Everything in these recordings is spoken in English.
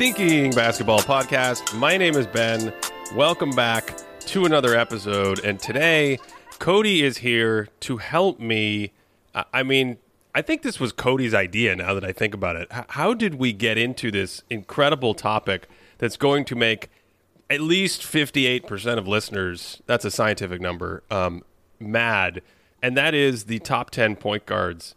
Thinking Basketball Podcast. My name is Ben. Welcome back to another episode. And today, Cody is here to help me. I- mean, I think this was Cody's idea now that I think about it. How did we get into this incredible topic that's going to make at least 58% of listeners, that's a scientific number, um, mad? And that is the top 10 point guards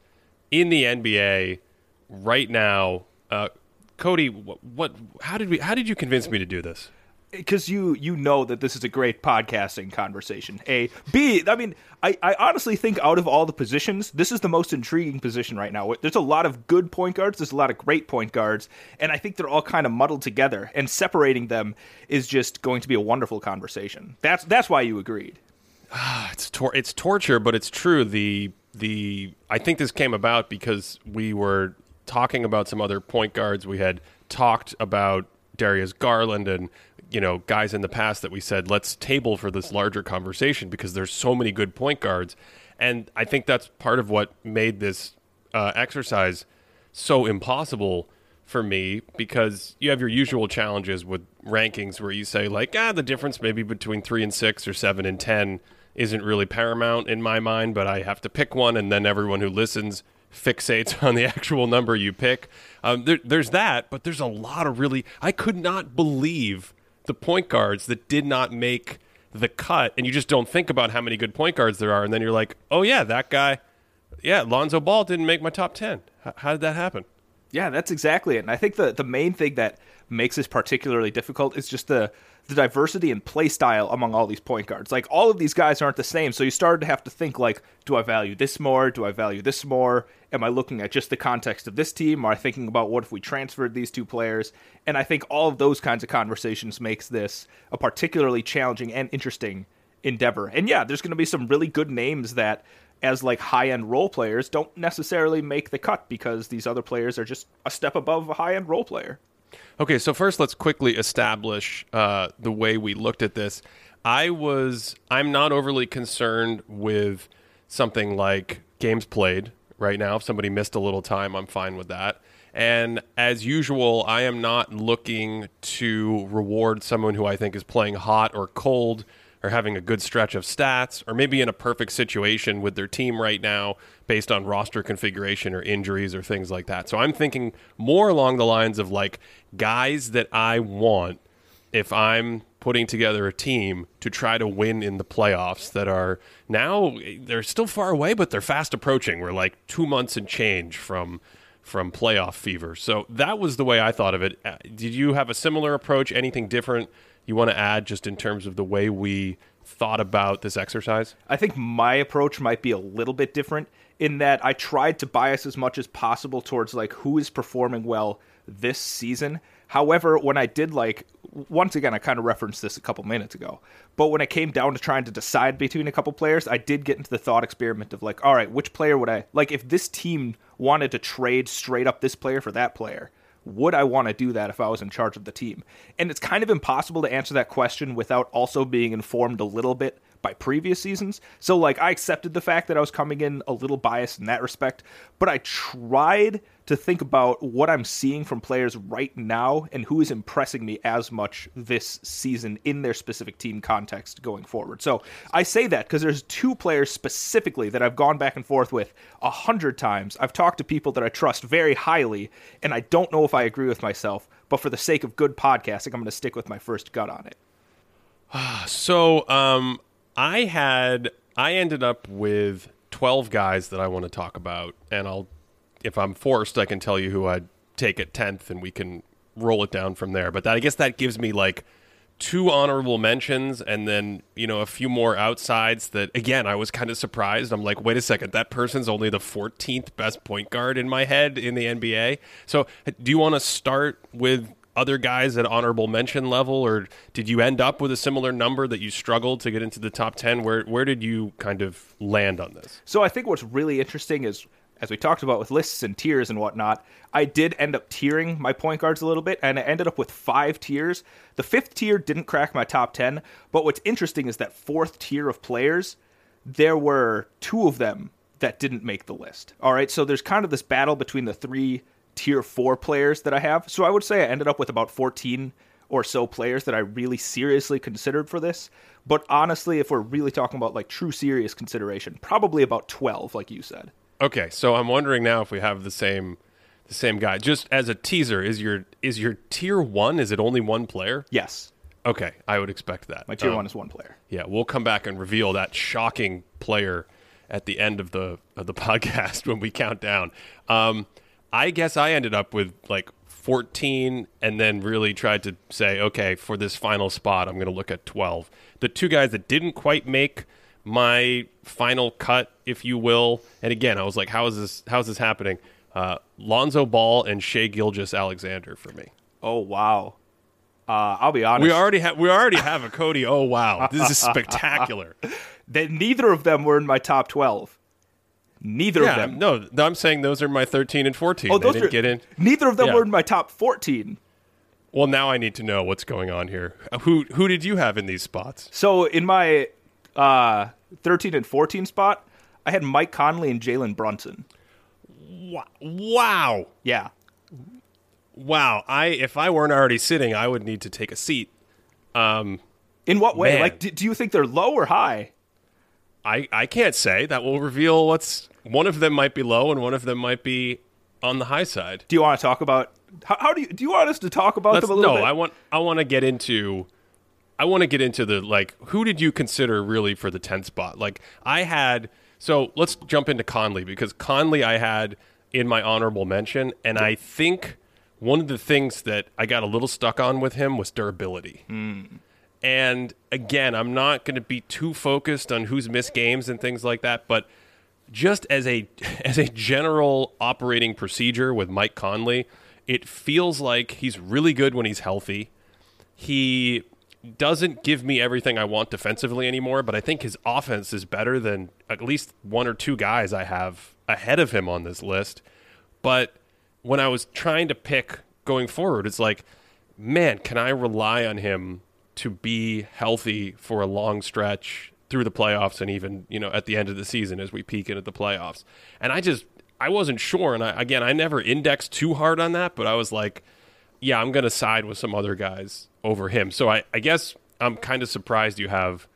in the NBA right now. Uh, Cody, what, what? How did we? How did you convince me to do this? because you you know that this is a great podcasting conversation. A B. I mean, I I honestly think out of all the positions, this is the most intriguing position right now. There's a lot of good point guards. There's a lot of great point guards, and I think they're all kind of muddled together. And separating them is just going to be a wonderful conversation. That's that's why you agreed. It's tor- it's torture, but it's true. The the I think this came about because we were talking about some other point guards. We had talked about Darius Garland and you know guys in the past that we said let's table for this larger conversation because there's so many good point guards, and I think that's part of what made this uh, exercise so impossible for me because you have your usual challenges with rankings where you say like ah the difference maybe between three and six or seven and ten isn't really paramount in my mind but i have to pick one and then everyone who listens fixates on the actual number you pick um, there, there's that but there's a lot of really i could not believe the point guards that did not make the cut and you just don't think about how many good point guards there are and then you're like oh yeah that guy yeah lonzo ball didn't make my top 10 H- how did that happen Yeah, that's exactly it. And I think the the main thing that makes this particularly difficult is just the the diversity and play style among all these point guards. Like all of these guys aren't the same, so you started to have to think like, do I value this more? Do I value this more? Am I looking at just the context of this team? Are I thinking about what if we transferred these two players? And I think all of those kinds of conversations makes this a particularly challenging and interesting endeavor. And yeah, there's going to be some really good names that as like high end role players don't necessarily make the cut because these other players are just a step above a high end role player. Okay, so first let's quickly establish uh, the way we looked at this. I was, I'm not overly concerned with something like games played right now. If somebody missed a little time, I'm fine with that. And as usual, I am not looking to reward someone who I think is playing hot or cold or having a good stretch of stats or maybe in a perfect situation with their team right now based on roster configuration or injuries or things like that. So I'm thinking more along the lines of like guys that I want if I'm putting together a team to try to win in the playoffs that are now they're still far away but they're fast approaching. We're like 2 months and change from from playoff fever. So that was the way I thought of it. Uh, Did you have a similar approach? Anything different you want to add just in terms of the way we thought about this exercise? I think my approach might be a little bit different in that I tried to bias as much as possible towards like who is performing well this season. However, when I did like once again I kind of referenced this a couple minutes ago, but when it came down to trying to decide between a couple players, I did get into the thought experiment of like, all right, which player would I like if this team wanted to trade straight up this player for that player? would I want to do that if I was in charge of the team? And it's kind of impossible to answer that question without also being informed a little bit by previous seasons. So, like, I accepted the fact that I was coming in a little biased in that respect, but I tried to think about what I'm seeing from players right now and who is impressing me as much this season in their specific team context going forward. So, I say that because there's two players specifically that I've gone back and forth with a hundred times. I've talked to people that I trust very highly, and I don't know if I agree with myself, but for the sake of good podcasting, I'm going to stick with my first gut on it. So, um, I had I ended up with twelve guys that I want to talk about, and I'll, if I'm forced, I can tell you who I'd take at tenth, and we can roll it down from there. But that, I guess that gives me like two honorable mentions and then you know a few more outsides that again i was kind of surprised i'm like wait a second that person's only the 14th best point guard in my head in the nba so do you want to start with other guys at honorable mention level or did you end up with a similar number that you struggled to get into the top 10 where where did you kind of land on this So I think what's really interesting is, as we talked about with lists and tiers and whatnot, I did end up tiering my point guards a little bit, and I ended up with five tiers. The fifth tier didn't crack my top 10, but what's interesting is that fourth tier of players, there were two of them that didn't make the list. All right, so there's kind of this battle between the three tier four players that I have. So I would say I ended up with about 14 or so players that I really seriously considered for this. But honestly, if we're really talking about like true serious consideration, probably about 12, like you said. Okay, so I'm wondering now if we have the same the same guy. Just as a teaser, is your is your tier one? Is it only one player? Yes, Okay, I would expect that. my tier Um, one is one player. Yeah, we'll come back and reveal that shocking player at the end of the of the podcast when we count down. Um, I guess I ended up with like 14, and then really tried to say, okay, for this final spot, I'm going to look at 12. The two guys that didn't quite make my final cut, if you will, and again, I was like, how is this? How is this happening? Uh, Lonzo Ball and Shai Gilgeous Alexander for me. Oh wow. Uh, I'll be honest. We already have we already have a Cody. Oh wow, this is spectacular. that neither of them were in my top 12. Neither of them. no, I'm saying those are my 13 and 14. oh, they those didn't are, get in. Neither of them Yeah. were in my top 14. Well, now I need to know what's going on here. Uh, Who who did you have in these spots? So in my uh, 13 and 14 spot, I had Mike Conley and Jalen Brunson. Wow, Yeah. wow! I if I weren't already sitting, I would need to take a seat. In what way? Man. Like, do, do you think they're low or high? I I can't say that will reveal what's one of them might be low and one of them might be on the high side. Do you want to talk about how, how do you do you want us to talk about Let's, them a little no, bit? I want I want to get into I want to get into the like who did you consider really for the 10th spot? Like I had so let's jump into Conley because Conley I had in my honorable mention and I think one of the things that I got a little stuck on with him was durability. Hmm. And again, I'm not going to be too focused on who's missed games and things like that, but just as a as a general operating procedure with Mike Conley, it feels like he's really good when he's healthy. He doesn't give me everything I want defensively anymore, but I think his offense is better than at least one or two guys I have ahead of him on this list. But when I was trying to pick going forward, it's like, man, can I rely on him to be healthy for a long stretch through the playoffs and even, you know, at the end of the season as we peak into the playoffs? And I just I wasn't sure and I, again, I never indexed too hard on that, but I was like, yeah, I'm to side with some other guys over him. So I, I guess I'm kind of surprised you have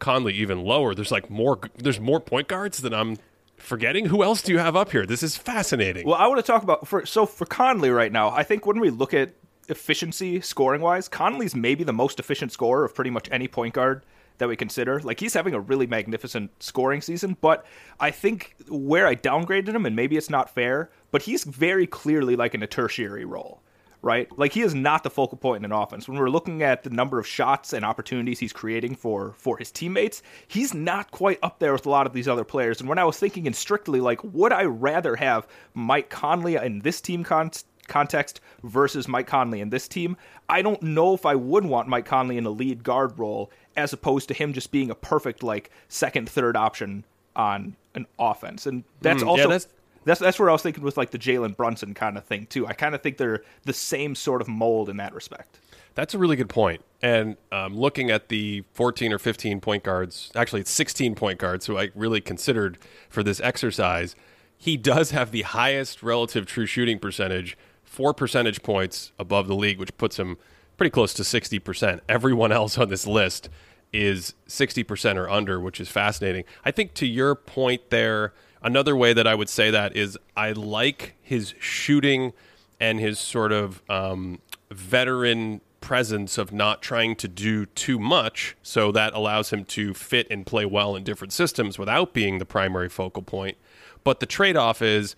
Conley even lower. There's like more there's more point guards than I'm forgetting. Who else do you have up here? This is fascinating. Well, I want to talk about for so for Conley right now. I think when we look at efficiency scoring wise, Conley's maybe the most efficient scorer of pretty much any point guard that we consider. Like he's having a really magnificent scoring season, but I think where I downgraded him, and maybe it's not fair, but he's very clearly like in a tertiary role. Right? Like he is not the focal point in an offense. When we're looking at the number of shots and opportunities he's creating for for his teammates, he's not quite up there with a lot of these other players. And when I was thinking in strictly like, would I rather have Mike Conley in this team con- context versus Mike Conley in this team? I don't know if I would want Mike Conley in a lead guard role as opposed to him just being a perfect like second, third option on an offense. And that's Mm, yeah, also that's- that's that's where I was thinking with like the Jalen Brunson kind of thing too. I kind of think they're the same sort of mold in that respect. That's a really good point. And um, looking at the 14 or 15 point guards, actually it's 16 point guards, who I really considered for this exercise, he does have the highest relative true shooting percentage, four percentage points above the league, which puts him pretty close to 60%. Everyone else on this list is 60% or under, which is fascinating. I think to your point there, another way that I would say that is I like his shooting and his sort of um, veteran presence of not trying to do too much. So that allows him to fit and play well in different systems without being the primary focal point. But the trade off is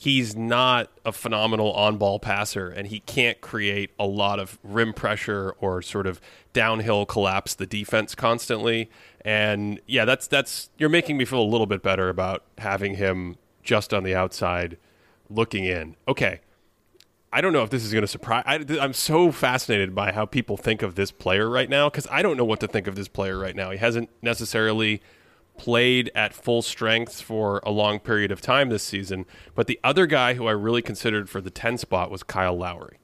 he's not a phenomenal on ball passer and he can't create a lot of rim pressure or sort of downhill collapse the defense constantly. And yeah, that's that's you're making me feel a little bit better about having him just on the outside looking in. Okay. I don't know if this is going to surprise. I, am so fascinated by how people think of this player right now because I don't know what to think of this player right now. He hasn't necessarily played at full strength for a long period of time this season. But the other guy who I really considered for the 10 spot was Kyle Lowry.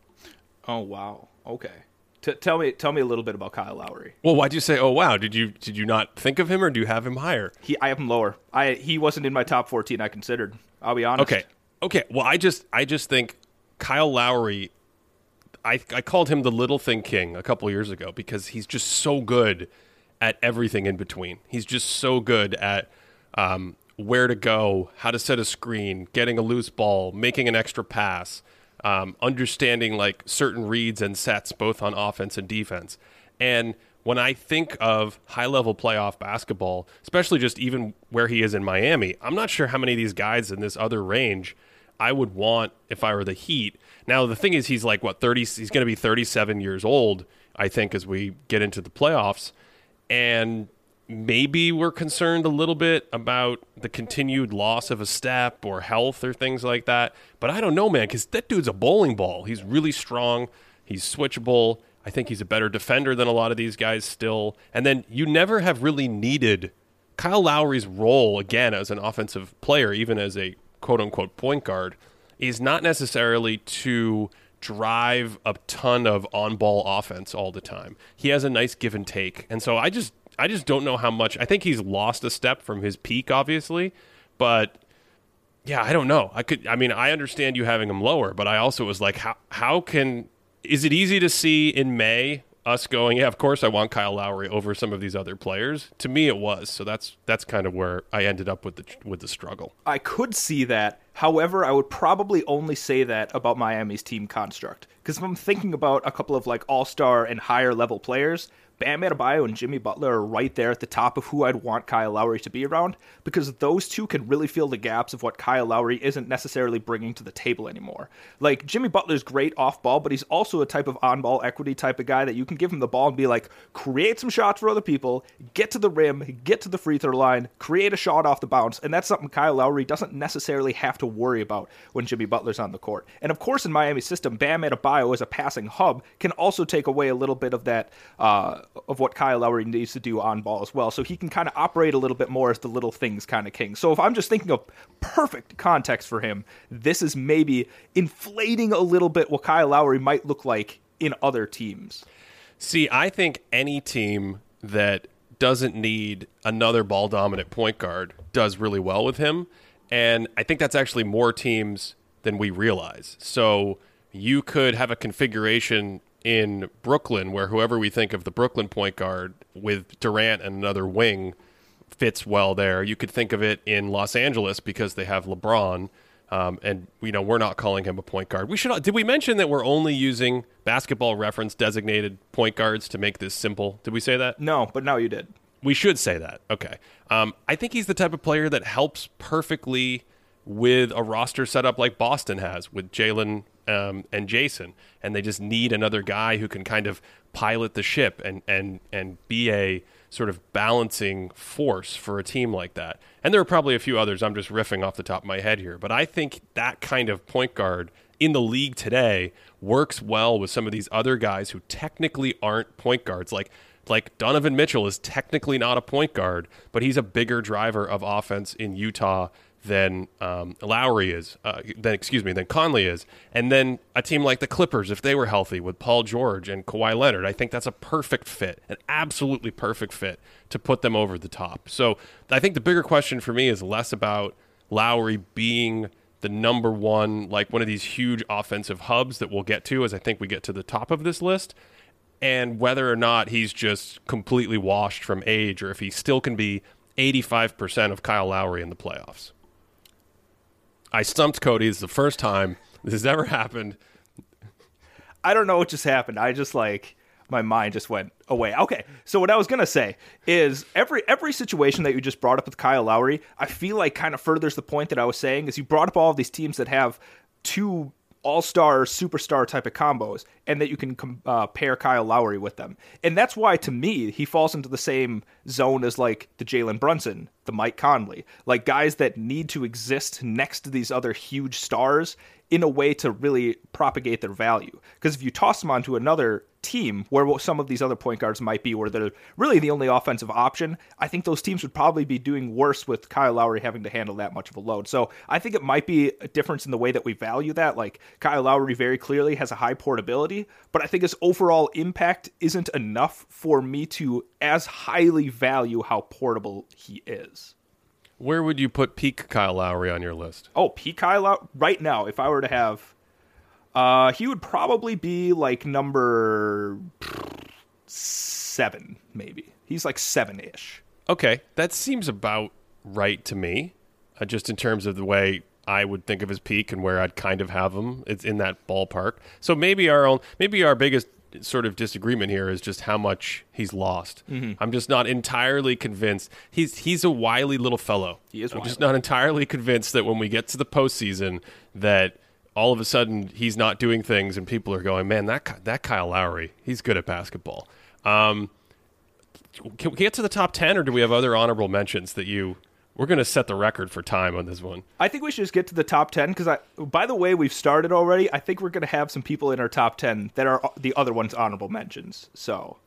Oh, wow. Okay. T- tell me tell me a little bit about Kyle Lowry. Well, why'd you say, "Oh wow"? Did you did you not think of him, or do you have him higher? He, I have him lower. I he wasn't in my top fourteen. I considered. I'll be honest. Okay, okay. Well, I just I just think Kyle Lowry. I I called him the little thing king a couple years ago because he's just so good at everything in between. He's just so good at um, where to go, how to set a screen, getting a loose ball, making an extra pass, um, understanding like certain reads and sets both on offense and defense. And when I think of high level playoff basketball, especially just even where he is in Miami, I'm not sure how many of these guys in this other range I would want if I were the Heat. Now the thing is, he's like what 30? He's going to be 37 years old, I think, as we get into the playoffs and maybe we're concerned a little bit about the continued loss of a step or health or things like that. But I don't know, man, because that dude's a bowling ball. He's really strong. He's switchable. I think he's a better defender than a lot of these guys still. And then you never have really needed Kyle Lowry's role again as an offensive player, even as a quote unquote point guard, is not necessarily to drive a ton of on-ball offense all the time. He has a nice give and take. And so I just I just don't know how much. I think he's lost a step from his peak obviously, but yeah, I don't know. I could I mean, I understand you having him lower, but I also was like how how can is it easy to see in May us going, yeah, of course I want Kyle Lowry over some of these other players. To me, it was. So that's that's kind of where I ended up with the with the struggle. I could see that. However, I would probably only say that about Miami's team construct. Because if I'm thinking about a couple of like all star and higher level players, Bam Adebayo and Jimmy Butler are right there at the top of who I'd want Kyle Lowry to be around because those two can really fill the gaps of what Kyle Lowry isn't necessarily bringing to the table anymore. Like Jimmy Butler's great off ball, but he's also a type of on ball equity type of guy that you can give him the ball and be like, create some shots for other people, get to the rim, get to the free throw line, create a shot off the bounce, and that's something Kyle Lowry doesn't necessarily have to worry about when Jimmy Butler's on the court. And of course, in Miami's system, Bam Adebayo as a passing hub can also take away a little bit of that. Uh, of what Kyle Lowry needs to do on ball as well. So he can kind of operate a little bit more as the little things kind of king. So if I'm just thinking of perfect context for him, this is maybe inflating a little bit what Kyle Lowry might look like in other teams. See, I think any team that doesn't need another ball dominant point guard does really well with him. And I think that's actually more teams than we realize. So you could have a configuration in Brooklyn, where whoever we think of the Brooklyn point guard with Durant and another wing fits well there. You could think of it in Los Angeles because they have LeBron. Um, and you know we're not calling him a point guard. We should. Did we mention that we're only using basketball reference designated point guards to make this simple? Did we say that? No, but now you did. We should say that. Okay. Um, I think he's the type of player that helps perfectly with a roster setup like Boston has with Jaylen um, and Jayson, and they just need another guy who can kind of pilot the ship and and and be a sort of balancing force for a team like that. And there are probably a few others. I'm just riffing off the top of my head here, but I think that kind of point guard in the league today works well with some of these other guys who technically aren't point guards, like like Donovan Mitchell is technically not a point guard, but he's a bigger driver of offense in Utah than um, Lowry is, uh, than excuse me, than Conley is, and then a team like the Clippers, if they were healthy with Paul George and Kawhi Leonard, I think that's a perfect fit, an absolutely perfect fit to put them over the top. So I think the bigger question for me is less about Lowry being the number one, like one of these huge offensive hubs that we'll get to as I think we get to the top of this list, and whether or not he's just completely washed from age or if he still can be 85% of Kyle Lowry in the playoffs. I stumped Cody. It's the first time this has ever happened. I don't know what just happened. I just like my mind just went away. Okay, so what I was gonna say is every every situation that you just brought up with Kyle Lowry, I feel like kind of furthers the point that I was saying. Is you brought up all of these teams that have two all star, superstar type of combos, and that you can uh, pair Kyle Lowry with them. And that's why, to me, he falls into the same zone as like the Jalen Brunson, the Mike Conley, like guys that need to exist next to these other huge stars in a way to really propagate their value. Because if you toss them onto another team where some of these other point guards might be, where they're really the only offensive option, I think those teams would probably be doing worse with Kyle Lowry having to handle that much of a load. So I think it might be a difference in the way that we value that. Like Kyle Lowry very clearly has a high portability, but I think his overall impact isn't enough for me to as highly value how portable he is. Where would you put peak Kyle Lowry on your list? Oh, peak Kyle Lowry right now. If I were to have, uh, he would probably be like number seven, maybe. He's like seven ish. Okay, that seems about right to me, uh, just in terms of the way I would think of his peak and where I'd kind of have him. It's in that ballpark. So maybe our own, maybe our biggest sort of disagreement here is just how much he's lost. Mm-hmm. I'm just not entirely convinced. He's he's a wily little fellow. He is. I'm wily. just not entirely convinced that when we get to the postseason, that all of a sudden he's not doing things and people are going, man, that that Kyle Lowry, he's good at basketball. Um, can we get to the top ten, or do we have other honorable mentions that you we're going to set the record for time on this one. I think we should just get to the top 10 because I by the way we've started already, I think we're going to have some people in our top 10 that are the other ones honorable mentions. So,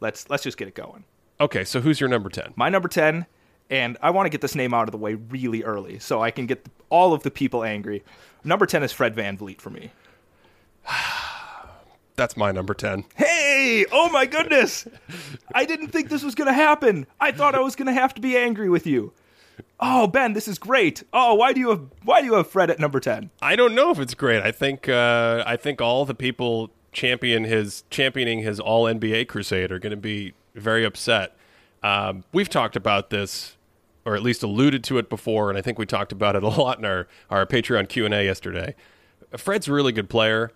let's let's just get it going. Okay, so who's your number 10? My number 10 and I want to get this name out of the way really early so I can get all of the people angry. Number 10 is Fred Van VanVleet for me. That's my number 10. Hey, oh my goodness. I didn't think this was going to happen. I thought I was going to have to be angry with you. Oh, Ben, this is great. Oh, why do you have why do you have Fred at number ten? I don't know if it's great. I think uh, I think all the people champion his championing his All NBA crusade are going to be very upset. Um, we've talked about this, or at least alluded to it before, and I think we talked about it a lot in our our Patreon Q and A yesterday. Fred's a really good player.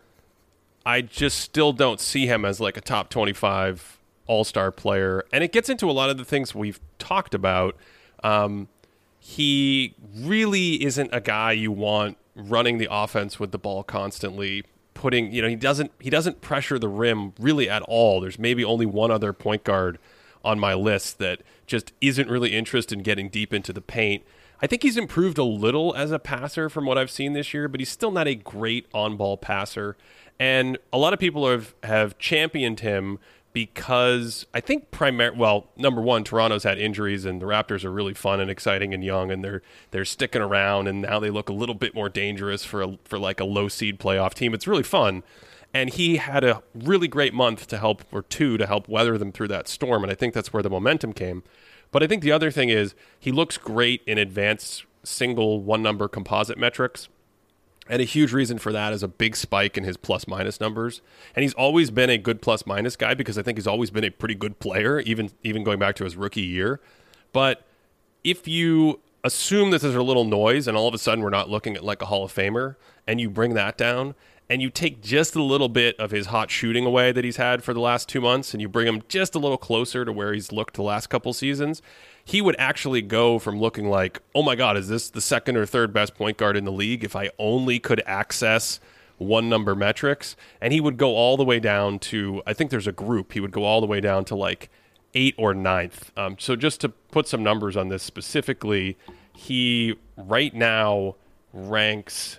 I just still don't see him as like a top twenty-five All Star player, and it gets into a lot of the things we've talked about. Um, he really isn't a guy you want running the offense with the ball constantly putting you know he doesn't he doesn't pressure the rim really at all there's maybe only one other point guard on my list that just isn't really interested in getting deep into the paint. I think he's improved a little as a passer from what I've seen this year, but he's still not a great on-ball passer. And a lot of people have have championed him because I think primary well number one Toronto's had injuries and the Raptors are really fun and exciting and young and they're they're sticking around and now they look a little bit more dangerous for a, for like a low seed playoff team. It's really fun and he had a really great month to help or two to help weather them through that storm and I think that's where the momentum came but I think the other thing is he looks great in advanced single one number composite metrics and a huge reason for that is a big spike in his plus minus numbers. And he's always been a good plus minus guy because I think he's always been a pretty good player, even even going back to his rookie year. But if you assume that there's a little noise and all of a sudden we're not looking at like a Hall of Famer and you bring that down and you take just a little bit of his hot shooting away that he's had for the last two months and you bring him just a little closer to where he's looked the last couple seasons, he would actually go from looking like, oh my God, is this the second or third best point guard in the league if I only could access one number metrics? And he would go all the way down to, I think there's a group, he would go all the way down to like eight or ninth. Um, so just to put some numbers on this specifically, he right now ranks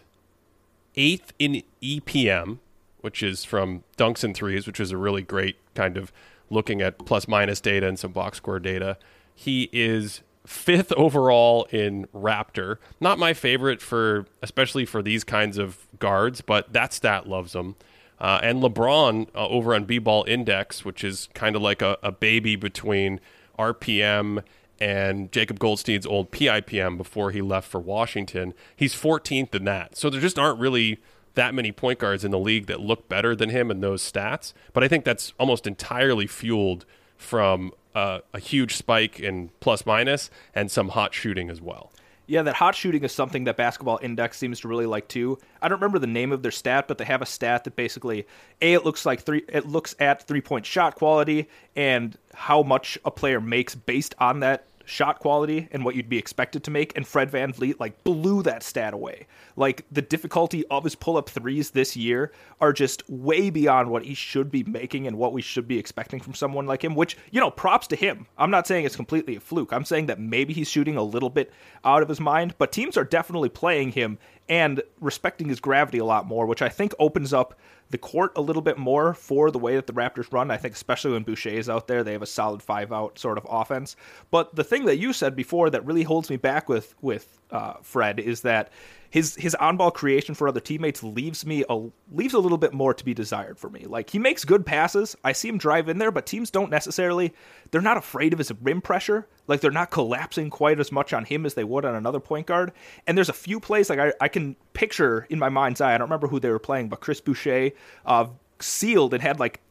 eighth in EPM, which is from Dunks and Threes, which is a really great kind of looking at plus minus data and some box score data. He is fifth overall in Raptor. Not my favorite for, especially for these kinds of guards, but that stat loves him. Uh, and LeBron uh, over on B Ball Index, which is kind of like a, a, baby between RPM and Jacob Goldstein's old PIPM before he left for Washington. He's 14th in that. So there just aren't really that many point guards in the league that look better than him in those stats. But I think that's almost entirely fueled from uh, a huge spike in plus minus and some hot shooting as well. Yeah, that hot shooting is something that Basketball Index seems to really like too. I don't remember the name of their stat, but they have a stat that basically a it looks like three it looks at three point shot quality and how much a player makes based on that shot quality and what you'd be expected to make, and Fred VanVleet like blew that stat away. Like the difficulty of his pull up threes this year are just way beyond what he should be making and what we should be expecting from someone like him, which, you know, props to him. I'm not saying it's completely a fluke. I'm saying that maybe he's shooting a little bit out of his mind, but teams are definitely playing him and respecting his gravity a lot more, which I think opens up the court a little bit more for the way that the Raptors run. I think especially when Boucher is out there, they have a solid five out sort of offense. But the thing that you said before that really holds me back with with uh, Fred is that his his on ball creation for other teammates leaves me a leaves a little bit more to be desired for me. Like he makes good passes. I see him drive in there, but teams don't necessarily they're not afraid of his rim pressure. Like they're not collapsing quite as much on him as they would on another point guard. And there's a few plays like I, I can picture in my mind's eye. I don't remember who they were playing, but Chris Boucher uh, sealed and had like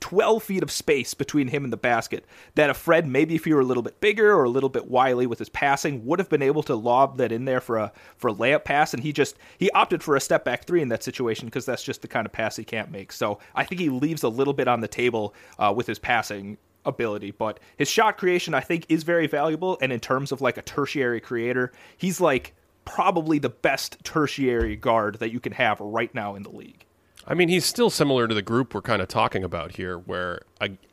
12 feet of space between him and the basket that a Fred, maybe if he were a little bit bigger or a little bit wily with his passing, would have been able to lob that in there for a for a layup pass. And he just he opted for a step back three in that situation because that's just the kind of pass he can't make. So I think he leaves a little bit on the table uh, with his passing ability, but his shot creation I think is very valuable. And in terms of like a tertiary creator, he's like probably the best tertiary guard that you can have right now in the league. I mean, he's still similar to the group we're kind of talking about here, where,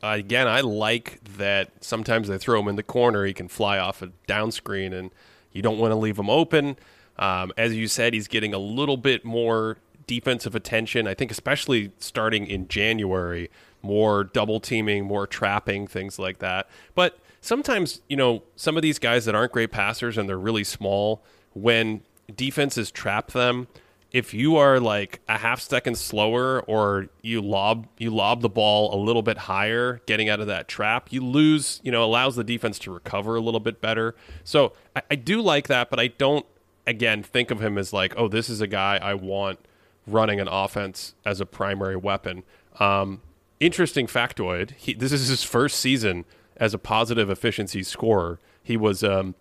again, I like that sometimes they throw him in the corner. He can fly off a down screen, and you don't want to leave him open. Um, as you said, he's getting a little bit more defensive attention. I think, especially starting in January, more double teaming, more trapping, things like that. But sometimes, you know, some of these guys that aren't great passers and they're really small, when defenses trap them, if you are like a half second slower or you lob you lob the ball a little bit higher getting out of that trap you lose you know allows the defense to recover a little bit better. So I, I do like that but i don't again think of him as like oh this is a guy i want running an offense as a primary weapon. Um, interesting factoid. He, this is his first season as a positive efficiency scorer. He was um,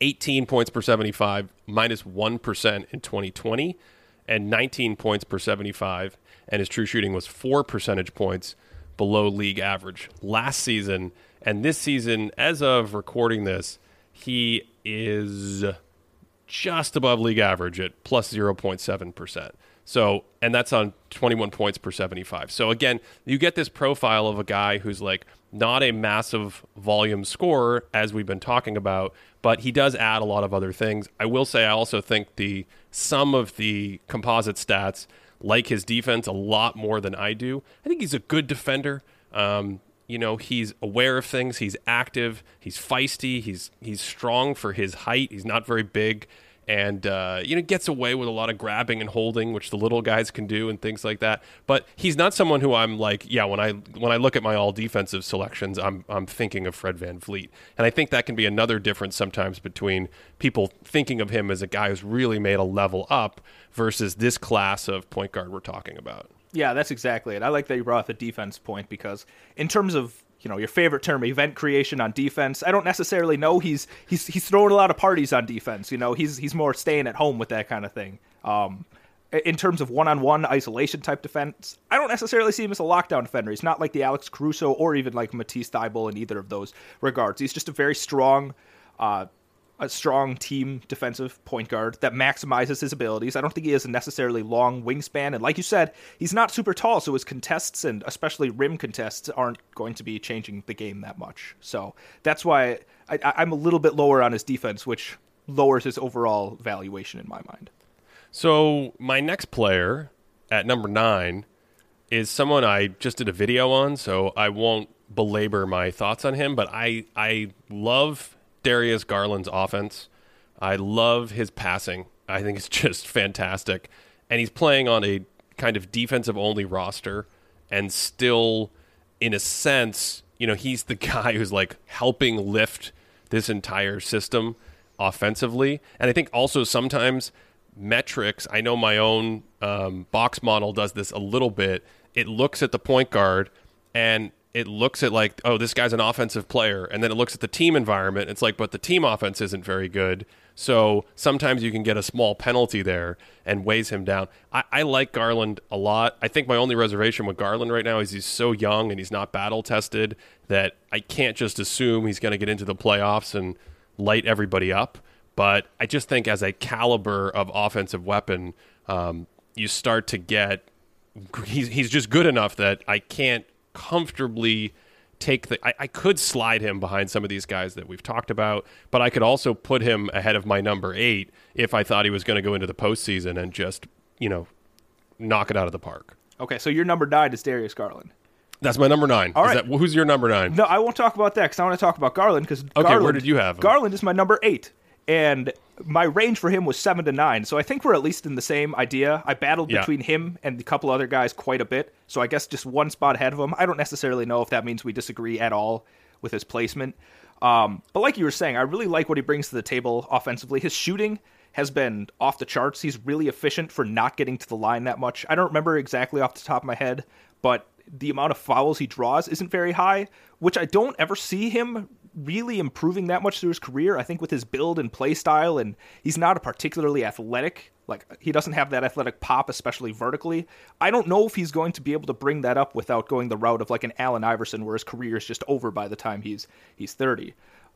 18 points per 75, minus 1 in 2020, and 19 points per 75. And his true shooting was four percentage points below league average last season. And this season, as of recording this, he is just above league average at plus 0.7%. So, and that's on 21 points per 75. So, again, you get this profile of a guy who's like not a massive volume scorer, as we've been talking about, but he does add a lot of other things. I will say, I also think the some of the composite stats like his defense a lot more than I do. I think he's a good defender. Um, you know, he's aware of things. He's active. He's feisty. He's he's strong for his height. He's not very big and uh, you know gets away with a lot of grabbing and holding, which the little guys can do and things like that. But he's not someone who I'm like, yeah, when I when I look at my all defensive selections, I'm I'm thinking of Fred VanVleet, and I think that can be another difference sometimes between people thinking of him as a guy who's really made a level up versus this class of point guard we're talking about. Yeah, that's exactly it. I like that you brought up the defense point because in terms of you know your favorite term event creation on defense i don't necessarily know he's he's he's throwing a lot of parties on defense you know he's he's more staying at home with that kind of thing um in terms of one-on-one isolation type defense, I don't necessarily see him as a lockdown defender. He's not like the Alex Caruso or even like Matisse Thybulle in either of those regards. He's just a very strong, uh, a strong team defensive point guard that maximizes his abilities. I don't think he has a necessarily long wingspan, and like you said, he's not super tall, so his contests and especially rim contests aren't going to be changing the game that much. So that's why I, I'm a little bit lower on his defense, which lowers his overall valuation in my mind. So my next player at number nine is someone I just did a video on, so I won't belabor my thoughts on him, but I I love Darius Garland's offense. I love his passing. I think it's just fantastic. And he's playing on a kind of defensive only roster and still in a sense, you know, he's the guy who's like helping lift this entire system offensively. And I think also sometimes metrics, I know my own um, box model does this a little bit. It looks at the point guard and it looks at like, oh, this guy's an offensive player, and then it looks at the team environment. It's like, but the team offense isn't very good. So sometimes you can get a small penalty there and weighs him down. I, I like Garland a lot. I think my only reservation with Garland right now is he's so young and he's not battle tested that I can't just assume he's going to get into the playoffs and light everybody up. But I just think as a caliber of offensive weapon, um, you start to get he's he's just good enough that I can't comfortably take the I, I, could slide him behind some of these guys that we've talked about, but I could also put him ahead of my number eight if I thought he was going to go into the postseason and just, you know, knock it out of the park. Okay, so your number nine is Darius Garland. That's my number nine. All right. That, who's your number nine? No, I won't talk about that because I want to talk about Garland. Because okay, where did you have him? Garland is my number eight and my range for him was seven to nine. So I think we're at least in the same idea. I battled yeah. between him and a couple other guys quite a bit. So I guess just one spot ahead of him. I don't necessarily know if that means we disagree at all with his placement. Um, but like you were saying, I really like what he brings to the table offensively. His shooting has been off the charts. He's really efficient for not getting to the line that much. I don't remember exactly off the top of my head, but the amount of fouls he draws isn't very high, which I don't ever see him really improving that much through his career. I think with his build and play style, and he's not a particularly athletic. Like he doesn't have that athletic pop, especially vertically. I don't know if he's going to be able to bring that up without going the route of like an Allen Iverson, where his career is just over by the time he's he's thirty.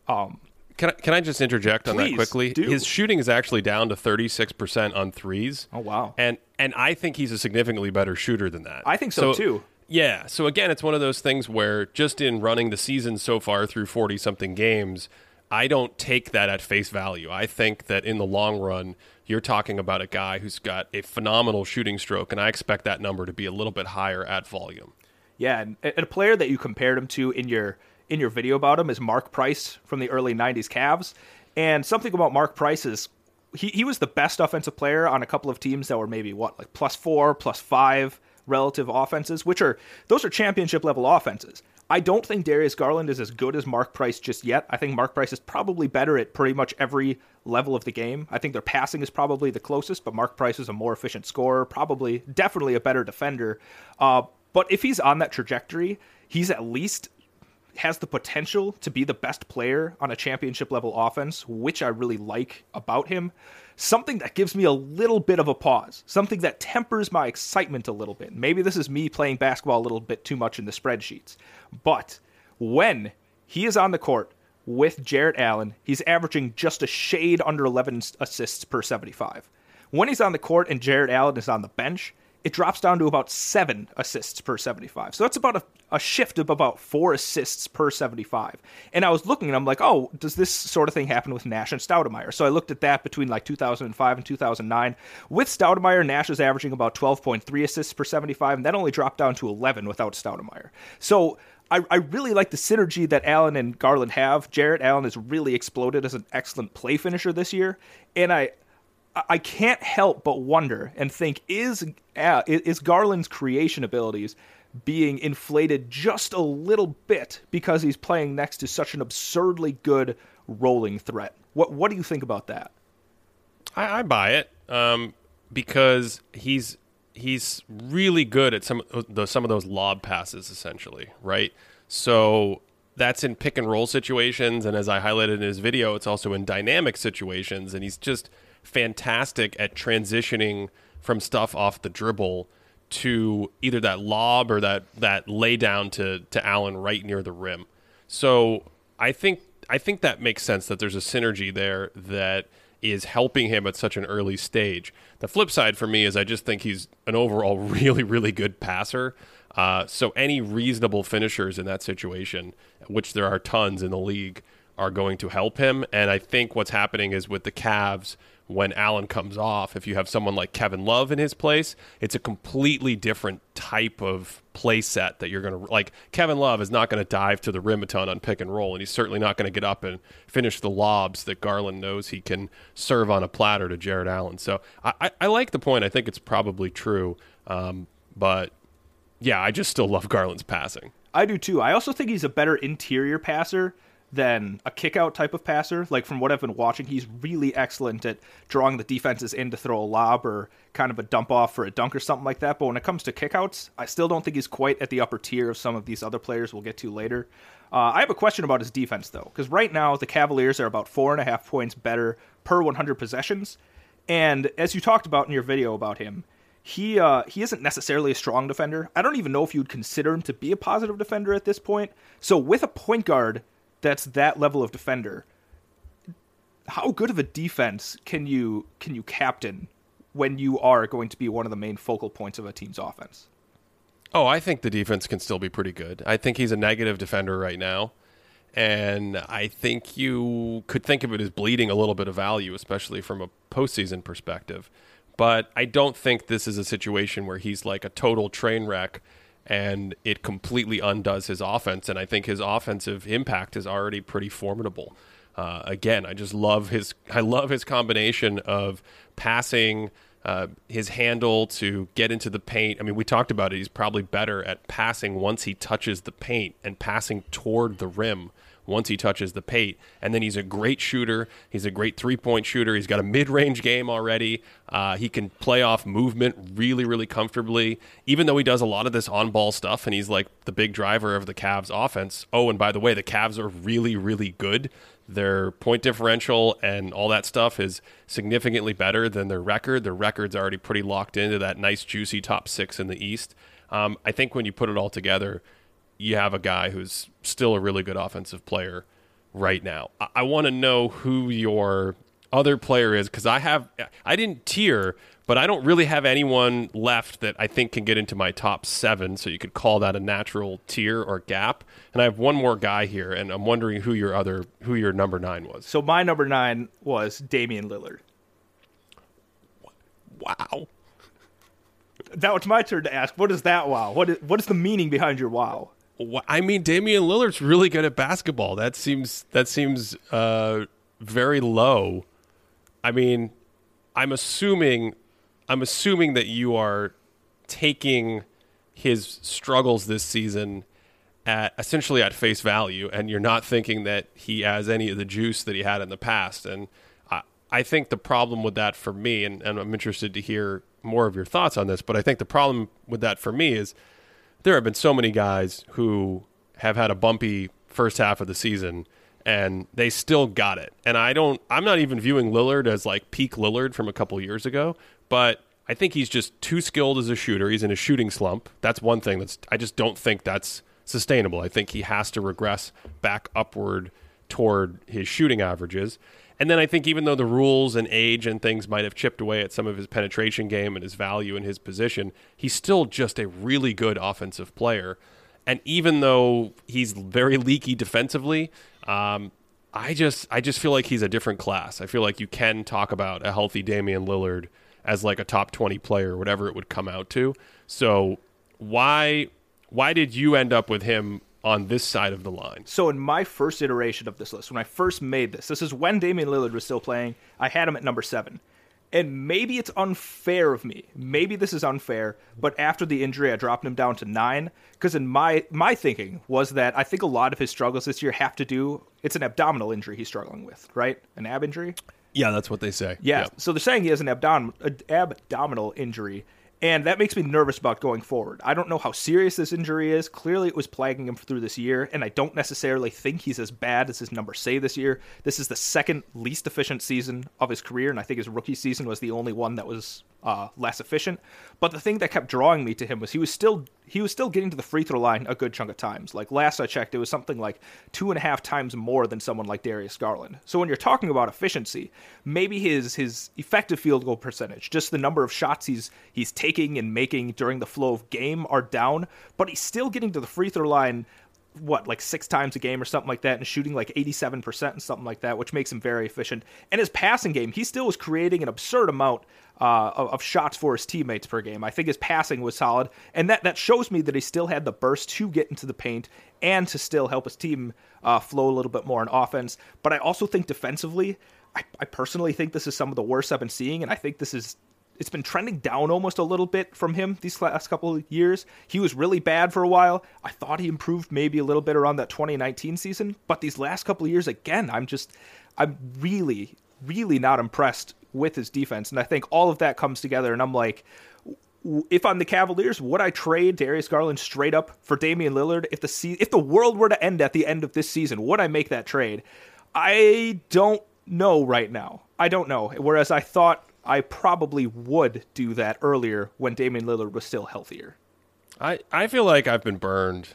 Um, can I, can I just interject on that quickly? Do. His shooting is actually down to 36% on threes. Oh wow. And and I think he's a significantly better shooter than that. I think so, so too. Yeah. So again, it's one of those things where just in running the season so far through 40 something games, I don't take that at face value. I think that in the long run, you're talking about a guy who's got a phenomenal shooting stroke, and I expect that number to be a little bit higher at volume. Yeah, and a player that you compared him to in your in your video about him is Mark Price from the early '90s Cavs. And something about Mark Price is he, he was the best offensive player on a couple of teams that were maybe what like plus four, plus five relative offenses, which are those are championship level offenses. I don't think Darius Garland is as good as Mark Price just yet. I think Mark Price is probably better at pretty much every level of the game. I think their passing is probably the closest, but Mark Price is a more efficient scorer, probably, definitely a better defender. Uh, but if he's on that trajectory, he's at least has the potential to be the best player on a championship level offense, which I really like about him something that gives me a little bit of a pause, something that tempers my excitement a little bit. Maybe this is me playing basketball a little bit too much in the spreadsheets, but when he is on the court with Jarrett Allen, he's averaging just a shade under 11 assists per 75. When he's on the court and Jarrett Allen is on the bench, it drops down to about seven assists per 75. So that's about a, a shift of about four assists per 75. And I was looking and I'm like, oh, does this sort of thing happen with Nash and Stoudemire? So I looked at that between like 2005 and 2009. With Stoudemire, Nash is averaging about 12.3 assists per 75, and that only dropped down to 11 without Stoudemire. So I, I, really like the synergy that Allen and Garland have. Jarrett Allen has really exploded as an excellent play finisher this year, and I I can't help but wonder and think is uh, is Garland's creation abilities being inflated just a little bit because he's playing next to such an absurdly good rolling threat. What what do you think about that? I, I buy it um, because he's he's really good at some of those, some of those lob passes, essentially, right? So that's in pick and roll situations, and as I highlighted in his video, it's also in dynamic situations, and he's just fantastic at transitioning from stuff off the dribble to either that lob or that that lay down to to Allen right near the rim. So I think I think that makes sense that there's a synergy there that is helping him at such an early stage. The flip side for me is I just think he's an overall really really good passer. Uh, so any reasonable finishers in that situation, which there are tons in the league, are going to help him. And I think what's happening is with the Cavs when Allen comes off, if you have someone like Kevin Love in his place, it's a completely different type of play set that you're going to like. Kevin Love is not going to dive to the rim a ton on pick and roll, and he's certainly not going to get up and finish the lobs that Garland knows he can serve on a platter to Jarrett Allen. So I, I, I like the point. I think it's probably true. Um, but yeah, I just still love Garland's passing. I do too. I also think he's a better interior passer than a kickout type of passer. Like from what I've been watching, he's really excellent at drawing the defenses in to throw a lob or kind of a dump off for a dunk or something like that. But when it comes to kickouts, I still don't think he's quite at the upper tier of some of these other players we'll get to later. Uh, I have a question about his defense though, because right now the Cavaliers are about four and a half points better per 100 possessions. And as you talked about in your video about him, he uh, he isn't necessarily a strong defender. I don't even know if you'd consider him to be a positive defender at this point. So with a point guard that's that level of defender, how good of a defense can you can you captain when you are going to be one of the main focal points of a team's offense? Oh, I think the defense can still be pretty good. I think he's a negative defender right now. And I think you could think of it as bleeding a little bit of value, especially from a postseason perspective. But I don't think this is a situation where he's like a total train wreck and it completely undoes his offense. And I think his offensive impact is already pretty formidable. Uh, again, I just love his. I love his combination of passing, uh, his handle to get into the paint. I mean, we talked about it. He's probably better at passing once he touches the paint and passing toward the rim once he touches the paint. And then he's a great shooter. He's a great three point shooter. He's got a mid range game already. Uh, he can play off movement really, really comfortably, even though he does a lot of this on ball stuff and he's like the big driver of the Cavs offense. Oh, and by the way, the Cavs are really, really good. Their point differential and all that stuff is significantly better than their record. Their record's already pretty locked into that nice, juicy top six in the East. Um, I think when you put it all together, you have a guy who's still a really good offensive player right now. I, I want to know who your other player is because I have I didn't tier, but I don't really have anyone left that I think can get into my top seven. So you could call that a natural tier or gap. And I have one more guy here, and I'm wondering who your other who your number nine was. So my number nine was Damian Lillard. Wow. Now it's my turn to ask. What is that wow? What is what is the meaning behind your wow? I mean, Damian Lillard's really good at basketball. That seems that seems uh, very low. I mean, I'm assuming I'm assuming that you are taking his struggles this season at essentially at face value, and you're not thinking that he has any of the juice that he had in the past. And I, I think the problem with that for me, and, and I'm interested to hear more of your thoughts on this, but I think the problem with that for me is there have been so many guys who have had a bumpy first half of the season and they still got it. And I don't I'm not even viewing Lillard as like peak Lillard from a couple years ago, but I think he's just too skilled as a shooter. He's in a shooting slump. That's one thing that's I just don't think that's sustainable. I think he has to regress back upward toward his shooting averages. And then I think even though the rules and age and things might have chipped away at some of his penetration game and his value in his position, he's still just a really good offensive player. And even though he's very leaky defensively, um, I just I just feel like he's a different class. I feel like you can talk about a healthy Damian Lillard as like a top 20 player, whatever it would come out to. So why why did you end up with him on this side of the line. So in my first iteration of this list, when I first made this, this is when Damian Lillard was still playing. I had him at number seven. And maybe it's unfair of me. Maybe this is unfair, but after the injury, I dropped him down to nine. Because in my my thinking was that I think a lot of his struggles this year have to do. It's an abdominal injury he's struggling with, right? An ab injury. Yeah, that's what they say. Yeah. yeah. So they're saying he has an abdom- abdominal injury, and that makes me nervous about going forward. I don't know how serious this injury is. Clearly, it was plaguing him through this year, and I don't necessarily think he's as bad as his numbers say this year. This is the second least efficient season of his career, and I think his rookie season was the only one that was uh, less efficient. But the thing that kept drawing me to him was he was still he was still getting to the free throw line a good chunk of times. Like last I checked, it was something like two and a half times more than someone like Darius Garland. So when you're talking about efficiency, maybe his his effective field goal percentage, just the number of shots he's he's taking and making during the flow of game are down, but he's still getting to the free throw line what like six times a game or something like that and shooting like 87% and something like that which makes him very efficient and his passing game he still was creating an absurd amount uh, of, of, shots for his teammates per game i think his passing was solid and that, that shows me that he still had the burst to get into the paint and to still help his team uh, flow a little bit more in offense but i also think defensively I, I personally think this is some of the worst i've been seeing and i think this is it's been trending down almost a little bit from him these last couple of years. He was really bad for a while. I thought he improved maybe a little bit around that 2019 season, but these last couple of years again, I'm just I'm really really not impressed with his defense, and I think all of that comes together and I'm like if I'm the Cavaliers, would I trade Darius Garland straight up for Damian Lillard if the se- if the world were to end at the end of this season? Would I make that trade? I don't know right now. I don't know. Whereas I thought I probably would do that earlier when Damian Lillard was still healthier. I, I feel like I've been burned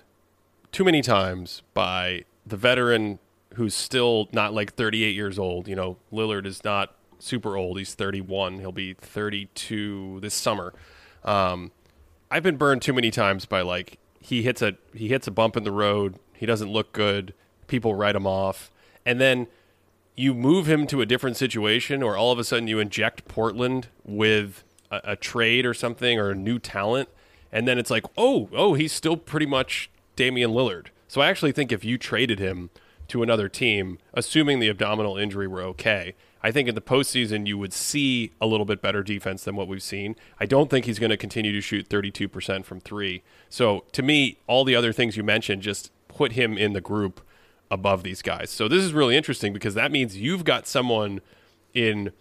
too many times by the veteran who's still not like 38 years old. You know, Lillard is not super old. He's 31. He'll be 32 this summer. Um, I've been burned too many times by like he hits a he hits a bump in the road. He doesn't look good. People write him off, and then you move him to a different situation, or all of a sudden you inject Portland with a, a trade or something or a new talent, and then it's like, oh, oh, he's still pretty much Damian Lillard. So I actually think if you traded him to another team, assuming the abdominal injury were okay, I think in the postseason you would see a little bit better defense than what we've seen. I don't think he's going to continue to shoot 32% from three. So to me, all the other things you mentioned just put him in the group above these guys. So this is really interesting because that means you've got someone in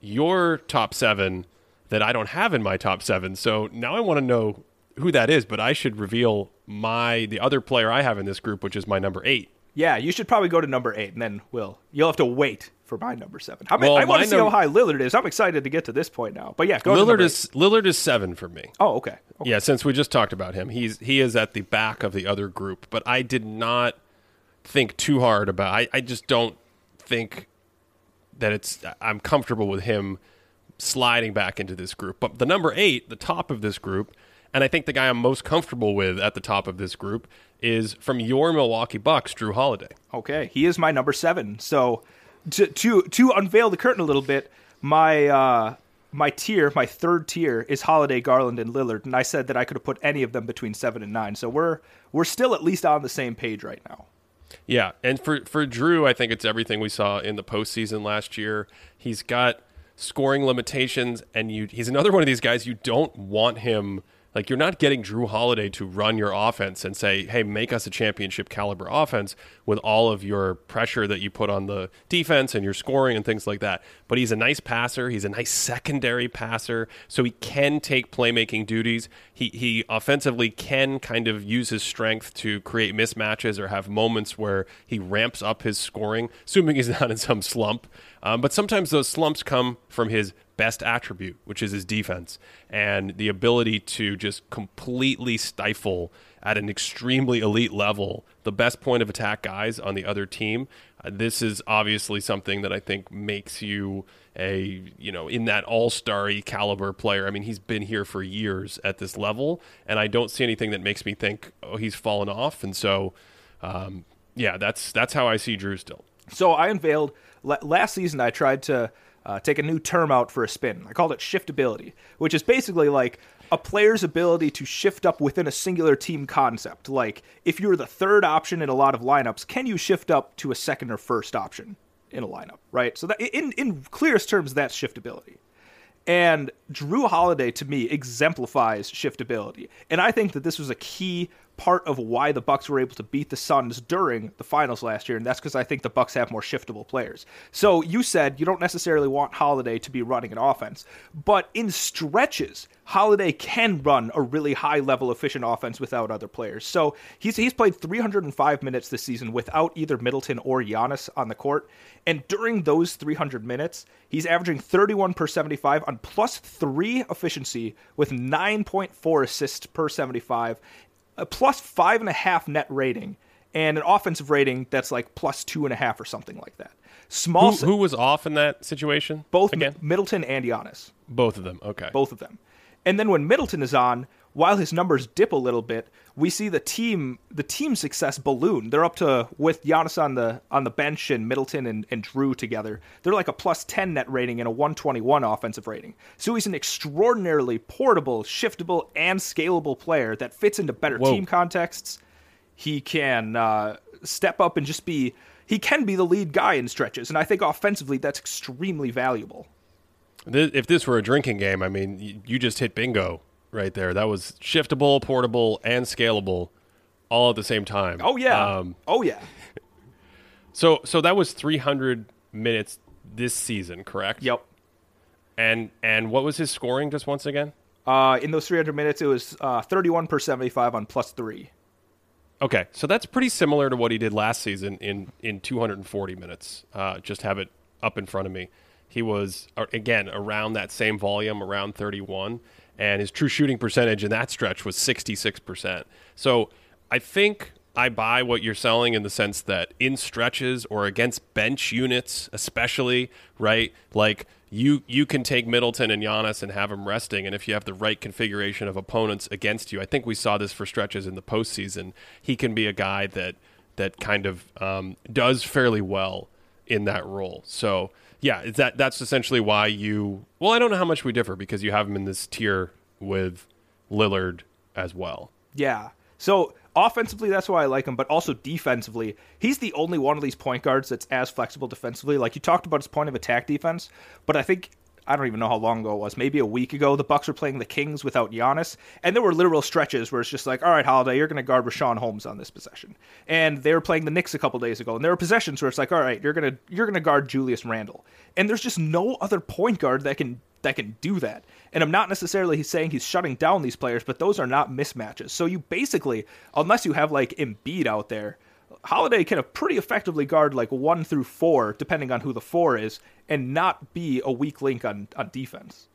your top seven that I don't have in my top seven. So now I want to know who that is, but I should reveal my the other player I have in this group, which is my number eight. Yeah, you should probably go to number eight, and then we'll you'll have to wait for my number seven. I, mean, well, I want to see num- how high Lillard is. I'm excited to get to this point now. But yeah, Lillard is eight. Lillard is seven for me. Oh, okay. okay. Yeah, since we just talked about him, he's he is at the back of the other group. But I did not think too hard about. I, I just don't think that it's. I'm comfortable with him sliding back into this group. But the number eight, the top of this group, and I think the guy I'm most comfortable with at the top of this group is from your Milwaukee Bucks, Jrue Holiday. Okay, he is my number seven. So to to to unveil the curtain a little bit, my uh, my tier, my third tier is Holiday, Garland, and Lillard, and I said that I could have put any of them between seven and nine. So we're we're still at least on the same page right now. Yeah, and for for Jrue, I think it's everything we saw in the postseason last year. He's got scoring limitations, and you he's another one of these guys you don't want him like you're not getting Jrue Holiday to run your offense and say, "Hey, make us a championship caliber offense" with all of your pressure that you put on the defense and your scoring and things like that. But he's a nice passer. He's a nice secondary passer, so he can take playmaking duties. He he offensively can kind of use his strength to create mismatches or have moments where he ramps up his scoring, assuming he's not in some slump. Um, but sometimes those slumps come from his best attribute, which is his defense and the ability to just completely stifle at an extremely elite level the best point of attack guys on the other team. Uh, this is obviously something that I think makes you a you know in that all-starry caliber player. I mean, he's been here for years at this level, and I don't see anything that makes me think oh he's fallen off. And so, um, yeah, that's that's how I see Jrue still. So I unveiled last season. I tried to uh, take a new term out for a spin. I called it shiftability, which is basically like a player's ability to shift up within a singular team concept. Like if you're the third option in a lot of lineups, can you shift up to a second or first option in a lineup, right? So that in in clearest terms, that's shiftability. And Jrue Holiday to me exemplifies shiftability. And I think that this was a key part of why the Bucks were able to beat the Suns during the finals last year, and that's because I think the Bucks have more shiftable players. So you said you don't necessarily want Holiday to be running an offense, but in stretches, Holiday can run a really high level efficient offense without other players. So he's he's played 305 minutes this season without either Middleton or Giannis on the court, and during those 300 minutes, he's averaging 31 per 75 on plus three efficiency with 9.4 assists per 75 a plus five and a half net rating and an offensive rating that's like plus two and a half or something like that. Small. Who, who was off in that situation? Both again? Middleton and Giannis. Both of them. Okay. Both of them. And then when Middleton is on, while his numbers dip a little bit, we see the team the team success balloon. They're up to with Giannis on the on the bench and Middleton and, and Jrue together. They're like a plus ten net rating and a one twenty one offensive rating. So he's an extraordinarily portable, shiftable, and scalable player that fits into better Whoa. team contexts. He can uh, step up and just be he can be the lead guy in stretches, and I think offensively that's extremely valuable. If this were a drinking game, I mean, you just hit bingo right there. That was shiftable, portable, and scalable all at the same time. Oh yeah. Um, oh yeah. So so that was 300 minutes this season, correct? Yep. And and what was his scoring just once again? Uh, in those 300 minutes, it was uh, 31 per 75 on plus three. Okay, so that's pretty similar to what he did last season in in 240 minutes. Uh, just have it up in front of me. He was uh, again around that same volume, around 31, and his true shooting percentage in that stretch was 66%. So I think I buy what you're selling in the sense that in stretches or against bench units, especially, right? Like you you can take Middleton and Giannis and have them resting, and if you have the right configuration of opponents against you, I think we saw this for stretches in the postseason. He can be a guy that that kind of um, does fairly well in that role. So yeah, that that's essentially why you. Well, I don't know how much we differ because you have him in this tier with Lillard as well. Yeah. So offensively, that's why I like him, but also defensively, he's the only one of these point guards that's as flexible defensively. Like you talked about his point of attack defense, but I think I don't even know how long ago it was. Maybe a week ago, the Bucks were playing the Kings without Giannis, and there were literal stretches where it's just like, all right, Holiday, you're going to guard Richaun Holmes on this possession. And they were playing the Knicks a couple days ago, and there were possessions where it's like, all right, you're going to you're going to guard Julius Randle, and there's just no other point guard that can that can do that. And I'm not necessarily saying he's shutting down these players, but those are not mismatches. So you basically, unless you have like Embiid out there, Holiday can pretty effectively guard like one through four, depending on who the four is, and not be a weak link on, on defense.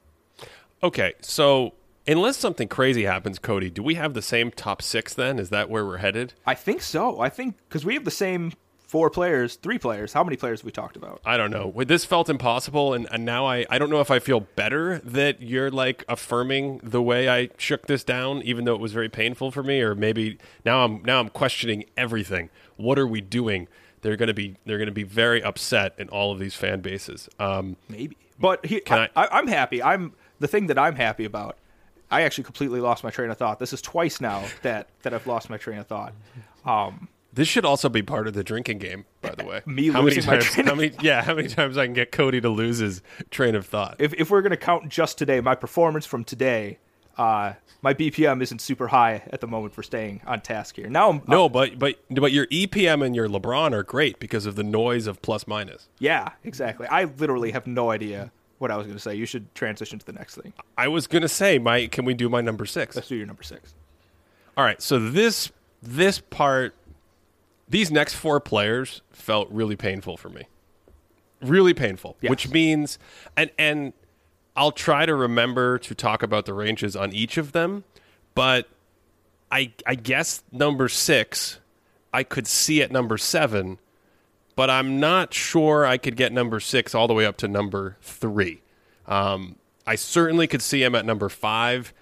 Okay, so unless something crazy happens, Cody, do we have the same top six then? Is that where we're headed? I think so. I think because we have the same four players, three players. How many players have we talked about? I don't know. This felt impossible, and, and now I, I don't know if I feel better that you're like affirming the way I shook this down, even though it was very painful for me, or maybe now I'm now I'm questioning everything. What are we doing? They're gonna be they're gonna be very upset in all of these fan bases. Um, maybe, but he, I, I'm happy. I'm the thing that I'm happy about. I actually completely lost my train of thought. This is twice now that that I've lost my train of thought. Um, this should also be part of the drinking game, by the way. Me how losing many times, my train how many, Yeah, how many times I can get Cody to lose his train of thought? If, if we're going to count just today, my performance from today, uh, my BPM isn't super high at the moment for staying on task here. Now, I'm, no, but but but your EPM and your LeBron are great because of the noise of plus minus. Yeah, exactly. I literally have no idea what I was going to say. You should transition to the next thing. I was going to say, my can we do my number six? Let's do your number six. All right. So this this part these next four players felt really painful for me. Really painful, yes. which means and and I'll try to remember to talk about the ranges on each of them, but I I guess number 6 I could see at number 7, but I'm not sure I could get number 6 all the way up to number 3. Um, I certainly could see him at number 5,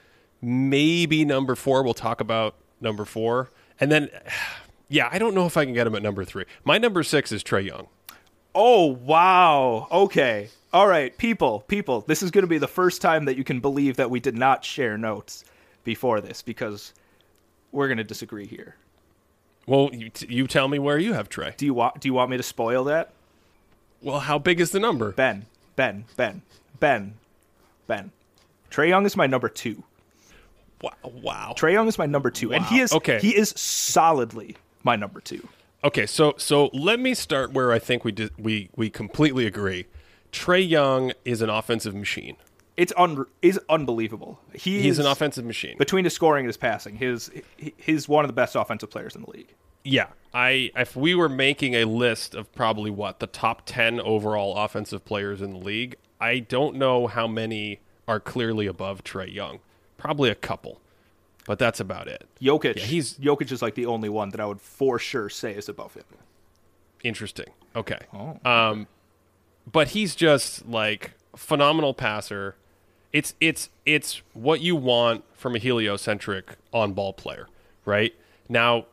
maybe number 4 we'll talk about number 4. And then yeah, I don't know if I can get him at number three. My number six is Trae Young. Oh wow. Okay. All right, people, people. This is going to be the first time that you can believe that we did not share notes before this because we're going to disagree here. Well, you, t- you tell me where you have Trae. Do you want Do you want me to spoil that? Well, how big is the number? Ben, Ben, Ben, Ben, Ben. Trae Young is my number two. Wow. wow. Trae Young is my number two, wow. and he is okay. He is solidly my number two. Okay, so so let me start where I think we did, we we completely agree. Trae Young is an offensive machine. It's un is unbelievable. He he's is, an offensive machine between his scoring and his passing. His he's one of the best offensive players in the league. Yeah, I if we were making a list of probably what the top ten overall offensive players in the league, I don't know how many are clearly above Trae Young. Probably a couple but that's about it. Jokic, yeah, he's Jokic is like the only one that I would for sure say is above him. Interesting. Okay. Oh. Um, but he's just like phenomenal passer. It's it's it's what you want from a heliocentric on ball player, right? Now,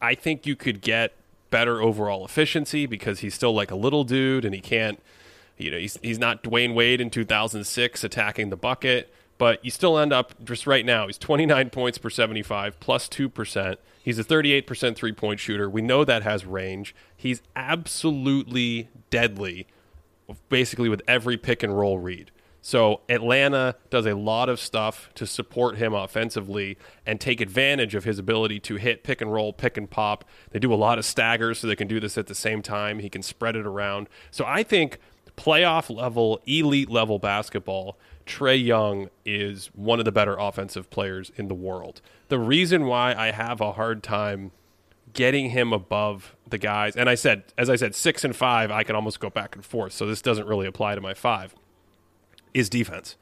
I think you could get better overall efficiency because he's still like a little dude and he can't, you know, he's he's not Dwyane Wade in 2006 attacking the bucket but you still end up just right now. He's 29 points per 75, plus 2%. He's a 38% three point shooter. We know that has range. He's absolutely deadly, basically, with every pick and roll read. So Atlanta does a lot of stuff to support him offensively and take advantage of his ability to hit pick and roll, pick and pop. They do a lot of staggers so they can do this at the same time. He can spread it around. So I think playoff level, elite level basketball Trae Young is one of the better offensive players in the world. The reason why I have a hard time getting him above the guys. And I said, as I said, six and five, I can almost go back and forth. So this doesn't really apply to my five. Is defense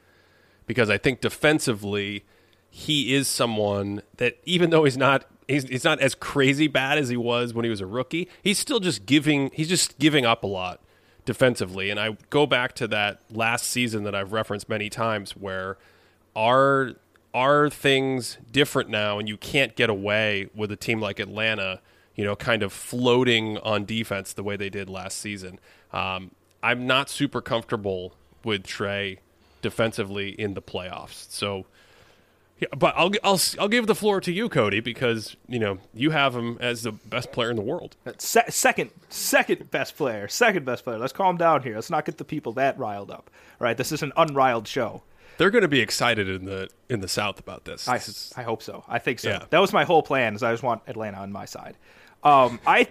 because I think defensively he is someone that even though he's not he's, he's not as crazy bad as he was when he was a rookie, he's still just giving he's just giving up a lot defensively. And I go back to that last season that I've referenced many times where are are things different now and you can't get away with a team like Atlanta, you know, kind of floating on defense the way they did last season. Um, I'm not super comfortable with Trae defensively in the playoffs. So yeah, but I'll, I'll I'll give the floor to you, Cody, because you know you have him as the best player in the world. Se- second, second best player, second best player. Let's calm down here. Let's not get the people that riled up. All right, this is an unriled show. They're going to be excited in the in the South about this. I, This I hope so. I think so. Yeah. That was my whole plan. Is I just want Atlanta on my side. Um, I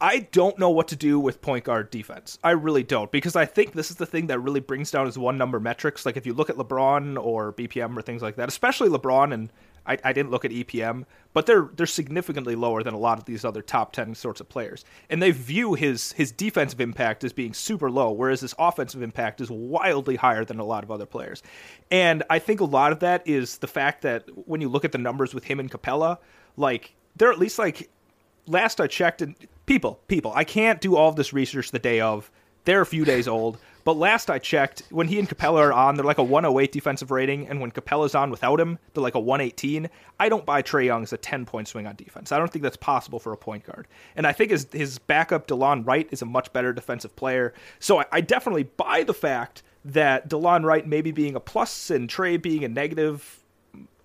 I don't know what to do with point guard defense. I really don't because I think this is the thing that really brings down his one number metrics. Like if you look at LeBron or BPM or things like that, especially LeBron and I, I didn't look at EPM, but they're they're significantly lower than a lot of these other top ten sorts of players. And they view his his defensive impact as being super low, whereas his offensive impact is wildly higher than a lot of other players. And I think a lot of that is the fact that when you look at the numbers with him and Capela, like they're at least like last I checked, and people, people, I can't do all of this research the day of. They're a few days old, but last I checked, when he and Capela are on, they're like a 108 defensive rating, and when Capela's on without him, they're like a 118. I don't buy Trae Young as a 10 point swing on defense. I don't think that's possible for a point guard, and I think his his backup Delon Wright is a much better defensive player. So I, I definitely buy the fact that Delon Wright maybe being a plus and Trae being a negative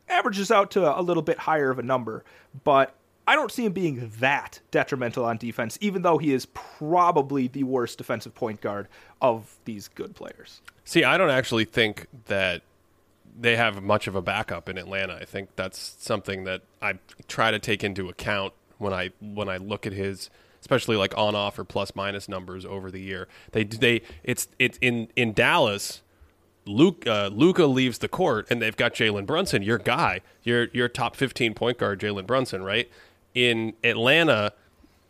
averages out to a little bit higher of a number, but I don't see him being that detrimental on defense, even though he is probably the worst defensive point guard of these good players. See, I don't actually think that they have much of a backup in Atlanta. I think that's something that I try to take into account when I when I look at his especially like on off or plus minus numbers over the year. They they it's it's in in Dallas Luke uh, Luka leaves the court and they've got Jalen Brunson, your guy, your your top 15 point guard Jalen Brunson, right? In Atlanta,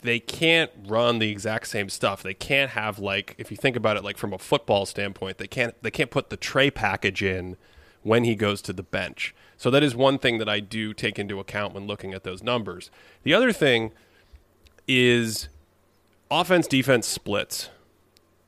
they can't run the exact same stuff. They can't have like if you think about it like from a football standpoint, they can't they can't put the Trae package in when he goes to the bench. So that is one thing that I do take into account when looking at those numbers. The other thing is offense defense splits.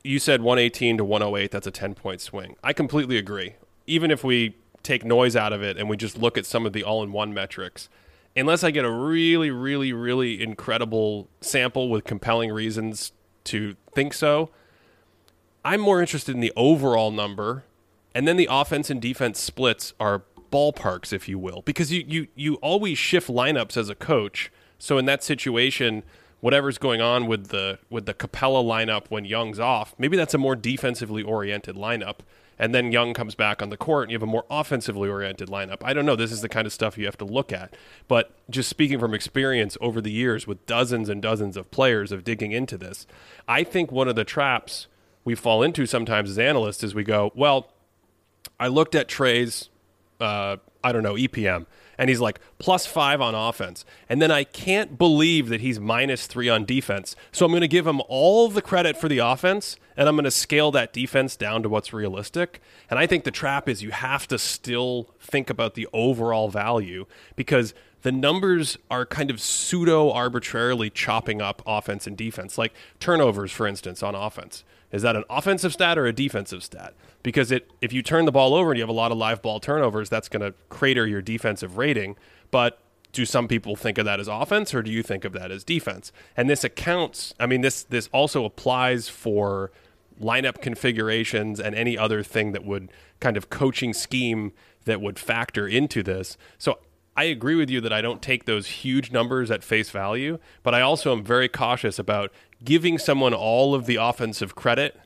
You said 118 to 108, that's a 10 point swing. I completely agree. Even if we take noise out of it and we just look at some of the all in one metrics, unless I get a really, really, really incredible sample with compelling reasons to think so, I'm more interested in the overall number. And then the offense and defense splits are ballparks, if you will, because you, you, you always shift lineups as a coach. So in that situation, whatever's going on with the with the Capela lineup when Young's off, maybe that's a more defensively oriented lineup. And then Young comes back on the court and you have a more offensively oriented lineup. I don't know. This is the kind of stuff you have to look at. But just speaking from experience over the years with dozens and dozens of players of digging into this, I think one of the traps we fall into sometimes as analysts is we go, well, I looked at Trae's, uh, I don't know, EPM, and he's like plus five on offense. And then I can't believe that he's minus three on defense. So I'm going to give him all the credit for the offense, and I'm going to scale that defense down to what's realistic. And I think the trap is you have to still think about the overall value because the numbers are kind of pseudo arbitrarily chopping up offense and defense, like turnovers, for instance, on offense. Is that an offensive stat or a defensive stat? Because it, if you turn the ball over and you have a lot of live ball turnovers, that's going to crater your defensive rating. But do some people think of that as offense, or do you think of that as defense? And this accounts. I mean, this this also applies for lineup configurations and any other thing that would kind of coaching scheme that would factor into this. So I agree with you that I don't take those huge numbers at face value, but I also am very cautious about giving someone all of the offensive credit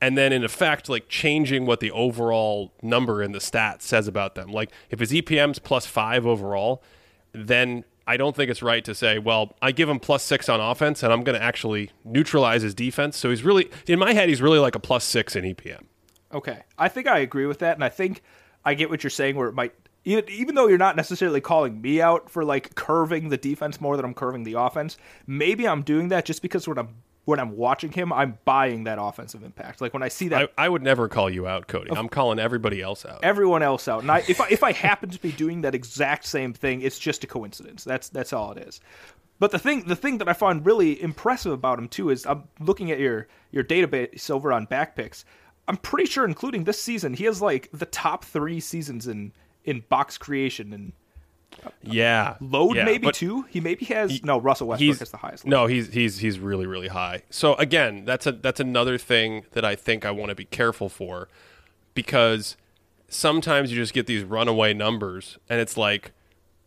and then in effect like changing what the overall number in the stat says about them. Like if his EPM's plus 5 overall, then I don't think it's right to say, well, I give him plus 6 on offense and I'm going to actually neutralize his defense. So he's really in my head he's really like a plus 6 in EPM. Okay. I think I agree with that, and I think I get what you're saying where it might even, though you're not necessarily calling me out for like curving the defense more than I'm curving the offense, maybe I'm doing that just because when I'm when I'm watching him, I'm buying that offensive impact. Like when I see that, I, I would never call you out, Cody. I'm calling everybody else out. everyone else out. And I, if I, if I happen to be doing that exact same thing, it's just a coincidence. That's that's all it is. But the thing the thing that I find really impressive about him too is I'm looking at your your database over on backpicks. I'm pretty sure, including this season, he has like the top three seasons in in box creation and yeah, load yeah, maybe too. He maybe has no Russell Westbrook has the highest. Load. no, he's he's he's really really high. So again, that's a that's another thing that I think I want to be careful for because sometimes you just get these runaway numbers and it's like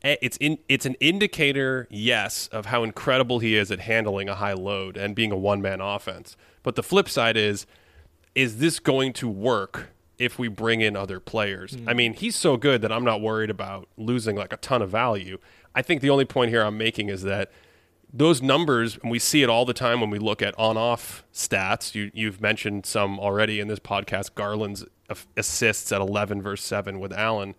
eh, it's in it's an indicator yes of how incredible he is at handling a high load and being a one man offense. But the flip side is is this going to work if we bring in other players? I mm. mean, he's so good that I'm not worried about losing like a ton of value. I think the only point here I'm making is that those numbers, and we see it all the time when we look at on-off stats. You, you've mentioned some already in this podcast. Garland's assists at 11 versus 7 with Allen.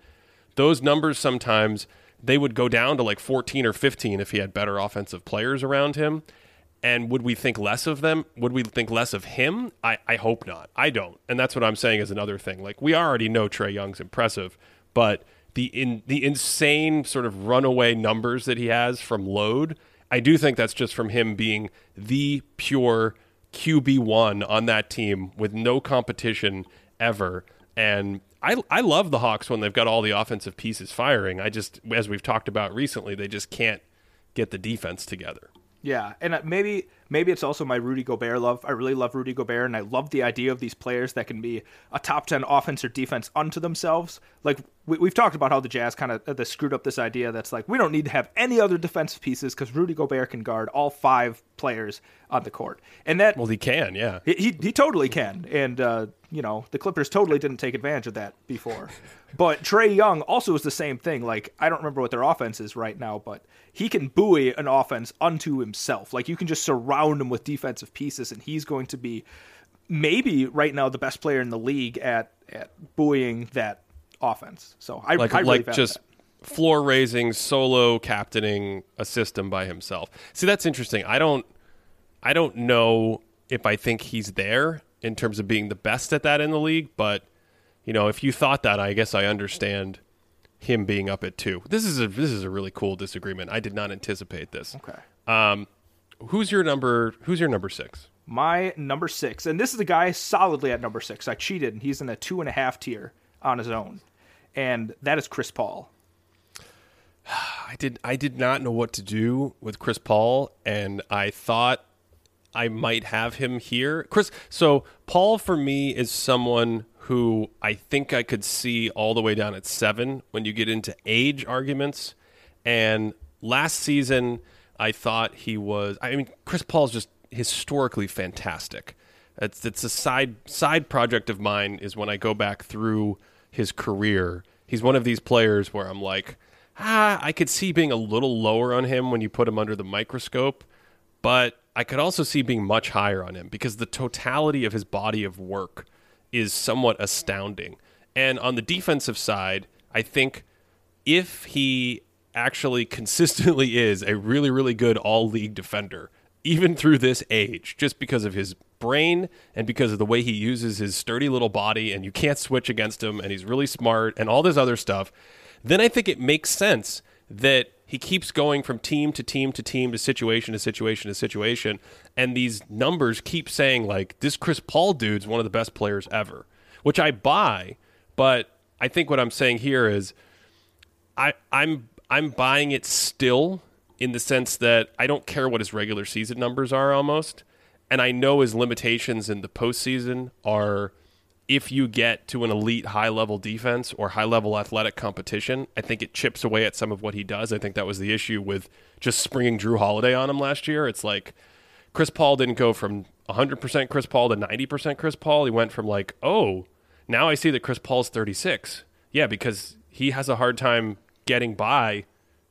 Those numbers sometimes they would go down to like 14 or 15 if he had better offensive players around him. And would we think less of them? Would we think less of him? I, I hope not. I don't. And that's what I'm saying is another thing. Like we already know Trae Young's impressive, but the in the insane sort of runaway numbers that he has from load, I do think that's just from him being the pure QB one on that team with no competition ever. And I I love the Hawks when they've got all the offensive pieces firing. I just as we've talked about recently, they just can't get the defense together. Yeah, and uh, maybe maybe it's also my Rudy Gobert love. I really love Rudy Gobert, and I love the idea of these players that can be a top ten offense or defense unto themselves. Like we, we've talked about how the Jazz kind of uh, they screwed up this idea that's like we don't need to have any other defensive pieces because Rudy Gobert can guard all five players on the court, and that Well, he can, yeah. he, he he totally can, and uh, you know the Clippers totally didn't take advantage of that before. But Trae Young also is the same thing. Like I don't remember what their offense is right now, but he can buoy an offense unto himself. Like you can just surround him with defensive pieces, and he's going to be maybe right now the best player in the league at at buoying that offense. So I like I really like just that. floor raising, solo captaining a system by himself. See, that's interesting. I don't I don't know if I think he's there in terms of being the best at that in the league, but you know, if you thought that, I guess I understand him being up at two. This is a this is a really cool disagreement. I did not anticipate this. okay. Um, who's your number? Who's your number six? My number six, and this is a guy solidly at number six. I cheated, and he's in a two and a half tier on his own, and that is Chris Paul. I did I did not know what to do with Chris Paul and I thought I might have him here. Chris so Paul for me is someone who I think I could see all the way down at 7 when you get into age arguments and last season I thought he was I mean Chris Paul's just historically fantastic. It's it's a side side project of mine is when I go back through his career. He's one of these players where I'm like ah, I could see being a little lower on him when you put him under the microscope, but I could also see being much higher on him because the totality of his body of work is somewhat astounding. And on the defensive side, I think if he actually consistently is a really, really good all league defender, even through this age, just because of his brain and because of the way he uses his sturdy little body, and you can't switch against him, and he's really smart, and all this other stuff, then I think it makes sense that he keeps going from team to team to team to situation to situation to situation. And these numbers keep saying, like, this Chris Paul dude's one of the best players ever, which I buy. But I think what I'm saying here is I, I'm I'm buying it still in the sense that I don't care what his regular season numbers are almost. And I know his limitations in the postseason are if you get to an elite high level defense or high level athletic competition, I think it chips away at some of what he does. I think that was the issue with just springing Jrue Holiday on him last year. It's like Chris Paul didn't go from 100% Chris Paul to 90% Chris Paul. He went from like, oh, now I see that Chris Paul's 36. Yeah, because he has a hard time getting by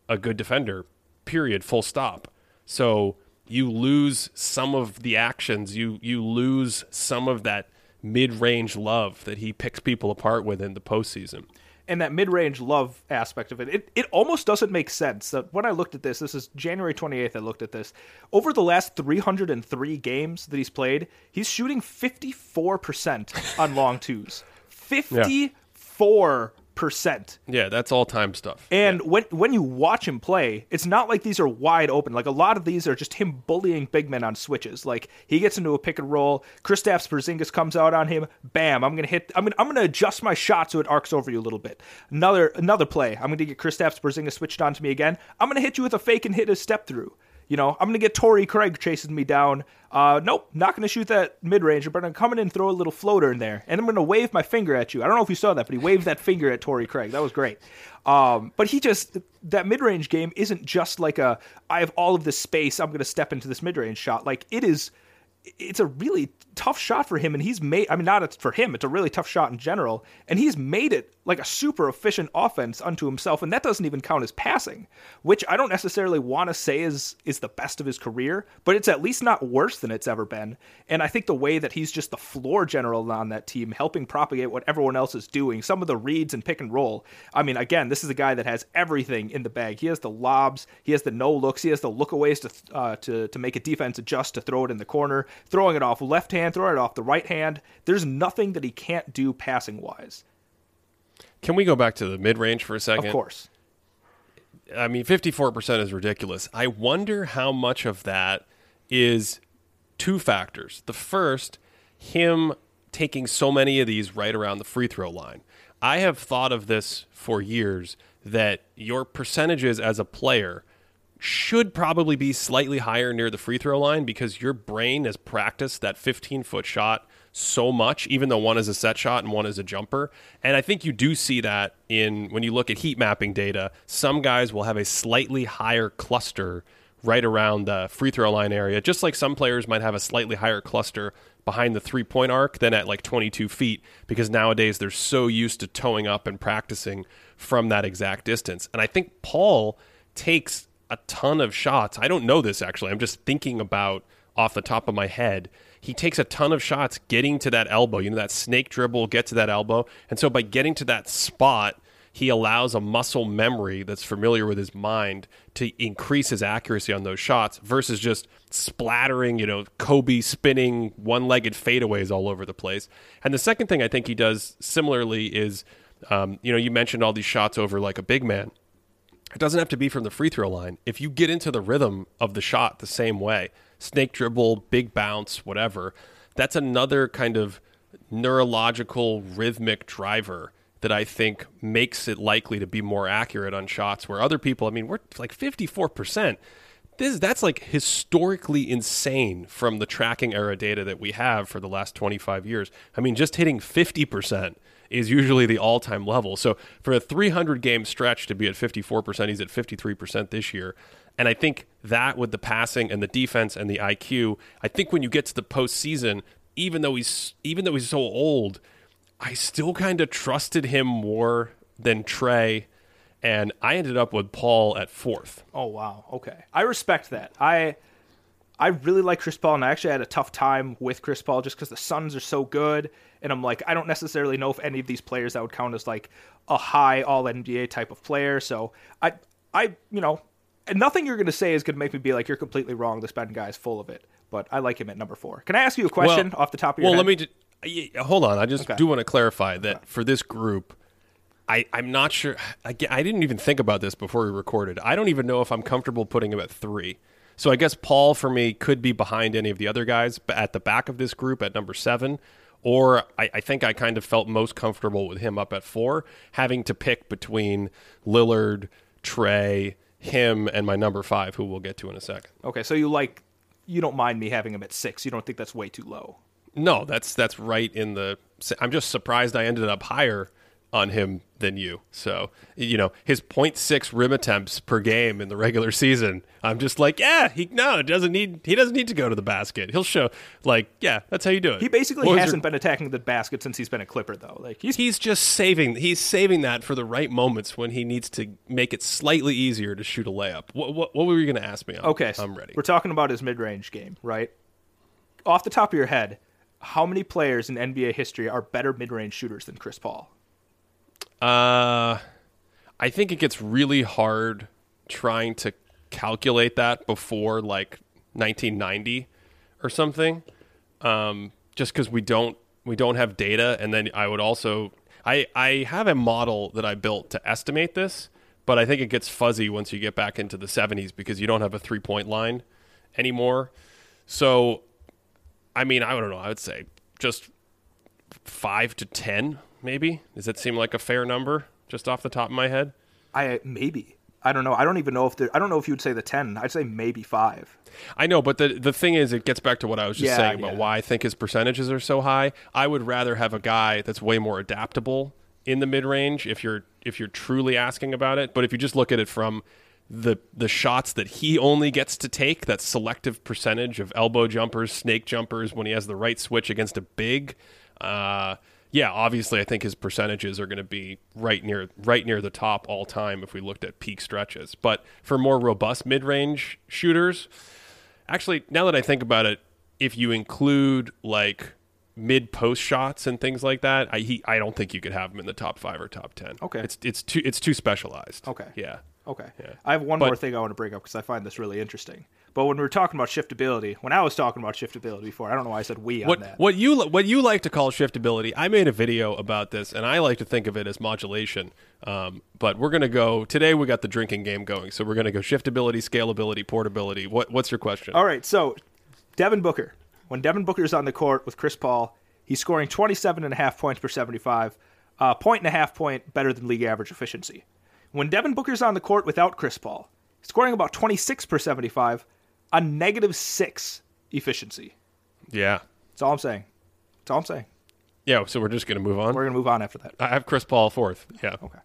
a good defender, period, full stop. So you lose some of the actions, you you lose some of that mid-range love that he picks people apart with in the postseason. and that mid-range love aspect of it, it, it almost doesn't make sense. That when I looked at this, this is January 28th. I looked at this. Over the last 303 games that he's played, he's shooting 54% on long twos. 54 percent. Yeah, that's all time stuff. And when when you watch him play, it's not like these are wide open. Like a lot of these are just him bullying big men on switches. Like he gets into a pick and roll, Kristaps Porzingis comes out on him, bam! I'm gonna hit. I'm gonna I'm gonna adjust my shot so it arcs over you a little bit. Another another play. I'm gonna get Kristaps Porzingis switched on to me again. I'm gonna hit you with a fake and hit a step through. You know, I'm going to get Torrey Craig chasing me down. Uh, nope, not going to shoot that mid ranger, but I'm coming in and throw a little floater in there. And I'm going to wave my finger at you. I don't know if you saw that, but he waved that finger at Torrey Craig. That was great. Um, but he just, that mid range game isn't just like a, I have all of this space, I'm going to step into this mid range shot. Like, it is it's a really tough shot for him and he's made i mean not for him it's a really tough shot in general and he's made it like a super efficient offense unto himself and that doesn't even count as passing which i don't necessarily want to say is is the best of his career but it's at least not worse than it's ever been and i think the way that he's just the floor general on that team helping propagate what everyone else is doing some of the reads and pick and roll i mean again this is a guy that has everything in the bag. He has the lobs he has the no looks he has the lookaways to uh, to to make a defense adjust to throw it in the corner throwing it off left hand, throwing it off the right hand. There's nothing that he can't do passing wise. Can we go back to the mid range for a second? Of course. I mean, 54% is ridiculous. I wonder how much of that is two factors. The first, him taking so many of these right around the free throw line. I have thought of this for years that your percentages as a player should probably be slightly higher near the free throw line because your brain has practiced that 15 foot shot so much, even though one is a set shot and one is a jumper. And I think you do see that in when you look at heat mapping data. Some guys will have a slightly higher cluster right around the free throw line area, just like some players might have a slightly higher cluster behind the three point arc than at like 22 feet because nowadays they're so used to towing up and practicing from that exact distance. And I think Paul takes a ton of shots. I don't know this actually. I'm just thinking about off the top of my head. He takes a ton of shots getting to that elbow. You know, that snake dribble, get to that elbow. And so by getting to that spot, he allows a muscle memory that's familiar with his mind to increase his accuracy on those shots versus just splattering, you know, Kobe spinning one legged fadeaways all over the place. And the second thing I think he does similarly is, um, you know, you mentioned all these shots over like a big man. It doesn't have to be from the free throw line. If you get into the rhythm of the shot the same way, snake dribble, big bounce, whatever, that's another kind of neurological rhythmic driver that I think makes it likely to be more accurate on shots where other people, I mean, we're like 54%. This that's like historically insane from the tracking era data that we have for the last 25 years. I mean, just hitting 50% is usually the all time level. So for a 300 game stretch to be at 54%, he's at 53% this year. And I think that with the passing and the defense and the IQ, I think when you get to the postseason, even though he's even though he's so old, I still kind of trusted him more than Trae And I ended up with Paul at fourth. Oh wow, okay. I respect that. I I really like Chris Paul, and I actually had a tough time with Chris Paul just because the Suns are so good. And I'm like, I don't necessarily know if any of these players that would count as like a high All NBA type of player. So I, I, you know, nothing you're going to say is going to make me be like, you're completely wrong. This Ben guy is full of it. But I like him at number four. Can I ask you a question well, off the top of your well, head? Well, let me just, hold on. I just okay. do want to clarify that okay. for this group, I, I'm not sure. I, I didn't even think about this before we recorded. I don't even know if I'm comfortable putting him at three. So I guess Paul for me could be behind any of the other guys but at the back of this group at number seven. Or I, I, think I kind of felt most comfortable with him up at four, having to pick between Lillard, Trae, him, and my number five, who we'll get to in a second. Okay, so you like you don't mind me having him at six. You don't think that's way too low. No, that's that's right in the. I'm just surprised I ended up higher on him than you. So, you know, his 0.6 rim attempts per game in the regular season. I'm just like, yeah, he no, it doesn't need he doesn't need to go to the basket. He'll show like, yeah, that's how you do it. He basically hasn't been attacking the basket since he's been a Clipper though. Like he's he's just saving he's saving that for the right moments when he needs to make it slightly easier to shoot a layup. What what, what were you going to ask me? On? Okay, I'm ready. We're talking about his mid-range game, right? Off the top of your head, how many players in NBA history are better mid-range shooters than Chris Paul? Uh, I think it gets really hard trying to calculate that before like 1990 or something. Um, just because we don't we don't have data, and then I would also I I have a model that I built to estimate this, but I think it gets fuzzy once you get back into the 70s because you don't have a three point line anymore. So, I mean, I don't know. I would say just five to ten, maybe. Does that seem like a fair number, just off the top of my head? I maybe. I don't know. I don't even know if there. I don't know if you would say the ten. I'd say maybe five. I know, but the the thing is, it gets back to what I was just Yeah, saying about yeah. why I think his percentages are so high. I would rather have a guy that's way more adaptable in the mid range if you're if you're truly asking about it. But if you just look at it from the the shots that he only gets to take, that selective percentage of elbow jumpers, snake jumpers when he has the right switch against a big, uh, yeah, obviously I think his percentages are going to be right near right near the top all time if we looked at peak stretches. But for more robust mid range shooters, actually now that I think about it, if you include like mid post shots and things like that, I he, I don't think you could have him in the top five or top ten. Okay. it's it's too it's too specialized. Okay. yeah. Okay. Yeah. I have one But- more thing I want to bring up because I find this really interesting. But when we were talking about shiftability, when I was talking about shiftability before, I don't know why I said we on What that. what you what you like to call shiftability? I made a video about this, and I like to think of it as modulation. Um, but we're gonna go today. We got the drinking game going, so we're gonna go shiftability, scalability, portability. What what's your question? All right, so Devin Booker. When Devin Booker is on the court with Chris Paul, he's scoring 27 and a half points per 75, a point and a half point better than league average efficiency. When Devin Booker's on the court without Chris Paul, scoring about 26 per 75, a negative 6 efficiency. Yeah, That's all I'm saying. That's all I'm saying. yeah. So we're just gonna move on. We're going to move on after that. I have Chris Paul fourth. Yeah, Okay.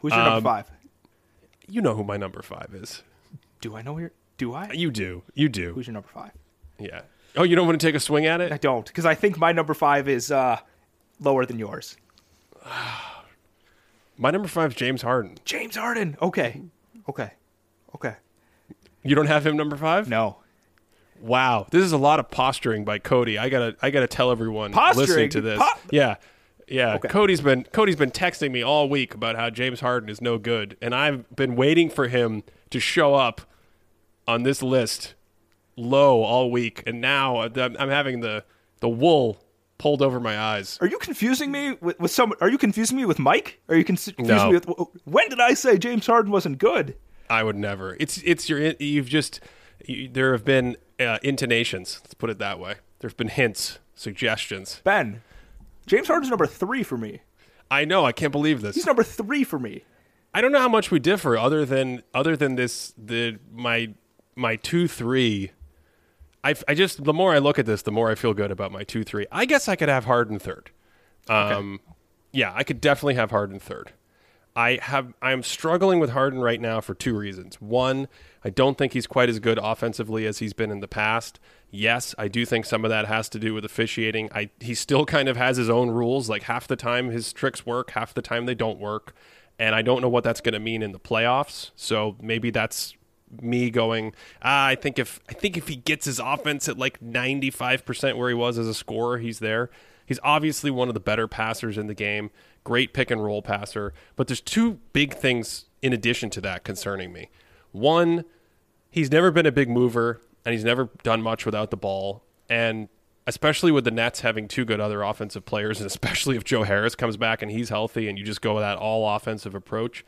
Who's your number Um, 5? you know who my number five is. Do I know your Do I? You do. You do. Who's your number 5? Yeah. Oh, you don't want to take a swing at it? I don't because I think my number 5 is uh lower than yours. My number five is James Harden. James Harden. Okay. Okay. Okay. You don't have him number five? No. Wow, this is a lot of posturing by Cody. I gotta, I gotta tell everyone Posturing? listening to this. Po- yeah, yeah. Okay. Cody's been Cody's been texting me all week about how James Harden is no good, and I've been waiting for him to show up on this list low all week, and now I'm I'm having the the wool pulled over my eyes. Are you confusing me with, with some? Are you confusing me with Mike? Are you con- confusing No. me with? When did I say James Harden wasn't good? I would never. It's it's your you've just you, there have been uh, intonations. Let's put it that way. There've been hints, suggestions. Ben, James Harden's number three for me. I know. I can't believe this. He's number three for me. I don't know how much we differ, other than other than this. The my my two three. I, I just the more I look at this, the more I feel good about my two three. I guess I could have Harden third. Um, yeah, I could definitely have Harden third. I have I'm struggling with Harden right now for two reasons. One, I don't think he's quite as good offensively as he's been in the past. Yes, I do think some of that has to do with officiating. I he still kind of has his own rules. Like half the time his tricks work, half the time they don't work. And I don't know what that's going to mean in the playoffs. So maybe that's me going, ah, I think if I think if he gets his offense at like 95% where he was as a scorer, he's there. He's obviously one of the better passers in the game, great pick and roll passer, but there's two big things in addition to that concerning me. One, he's never been a big mover and he's never done much without the ball. And especially with the Nets having two good other offensive players, and especially if Joe Harris comes back and he's healthy and you just go with that all offensive approach,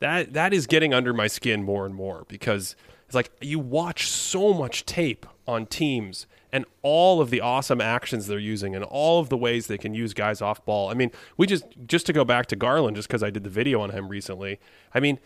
that that is getting under my skin more and more because it's like you watch so much tape on teams and all of the awesome actions they're using and all of the ways they can use guys off ball. I mean, we just just to go back to Garland just because I did the video on him recently. I mean,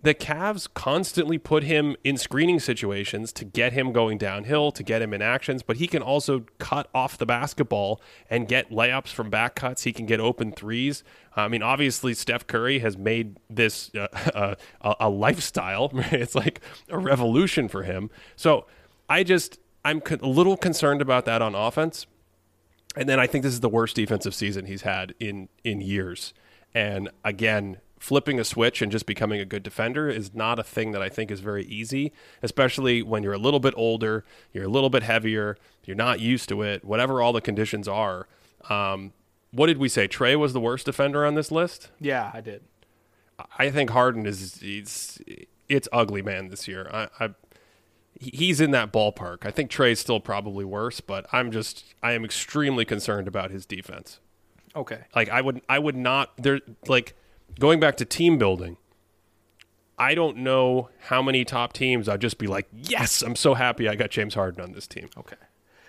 the Cavs constantly put him in screening situations to get him going downhill, to get him in actions, but he can also cut off the basketball and get layups from back cuts. He can get open threes. I mean, obviously, Steph Curry has made this uh, a, a lifestyle. It's like a revolution for him. So I just, I'm a little concerned about that on offense. And then I think this is the worst defensive season he's had in in years. And again, flipping a switch and just becoming a good defender is not a thing that I think is very easy, especially when you're a little bit older, you're a little bit heavier, you're not used to it, whatever all the conditions are. Um, what did we say? Trae was the worst defender on this list. Yeah, I did. I think Harden is it's it's ugly man this year. I, I he's in that ballpark. I think Trae's still probably worse, but I'm just I am extremely concerned about his defense. Okay. Like I would I would not there like going back to team building. I don't know how many top teams I'd just be like, "Yes, I'm so happy I got James Harden on this team." Okay.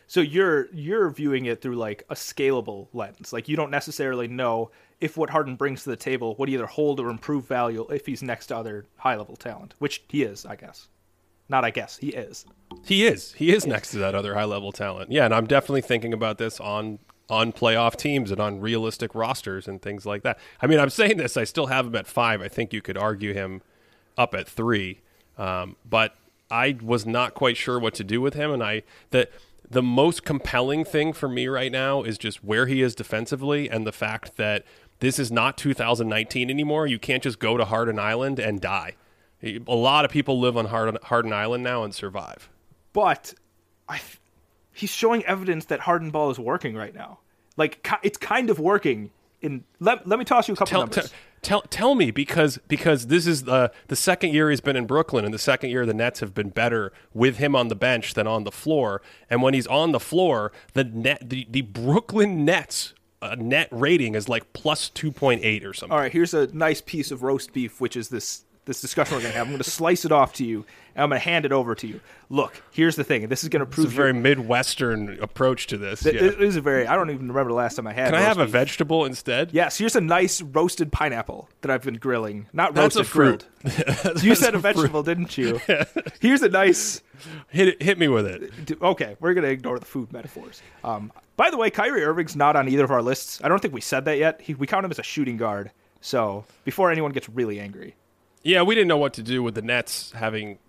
So you're you're viewing it through like a scalable lens. Like you don't necessarily know if what Harden brings to the table would either hold or improve value if he's next to other high level talent, which he is, I guess. Not I guess, he is. He is. He is next to that other high level talent. Yeah, and I'm definitely thinking about this on on playoff teams and on realistic rosters and things like that. I mean, I'm saying this. I still have him at five. I think you could argue him up at three, um, but I was not quite sure what to do with him. And I the the most compelling thing for me right now is just where he is defensively and the fact that this is not 2019 anymore. You can't just go to Harden Island and die. A lot of people live on Harden Island now and survive. But I, he's showing evidence that Harden ball is working right now. Like it's kind of working. In let, let me toss you a couple tell, numbers. T- tell tell me because because this is the the second year he's been in Brooklyn and the second year the Nets have been better with him on the bench than on the floor. And when he's on the floor, the net the, the Brooklyn Nets uh, net rating is like plus 2.8 or something. All right, here's a nice piece of roast beef, which is this this discussion we're going to have. I'm going to slice it off to you, and I'm going to hand it over to you. Look, here's the thing. This is going to prove it's a very midwestern approach to this. Th- yeah. It is a very. I don't even remember the last time I had. Can I have beef. a vegetable instead? Yes. Here's a nice roasted pineapple that I've been grilling. Not That's roasted, a fruit. grilled. you said a vegetable, didn't you? Here's a nice. Hit it, hit me with it. Okay, we're gonna ignore the food metaphors. Um, by the way, Kyrie Irving's not on either of our lists. I don't think we said that yet. He, we count him as a shooting guard. So before anyone gets really angry. Yeah, we didn't know what to do with the Nets having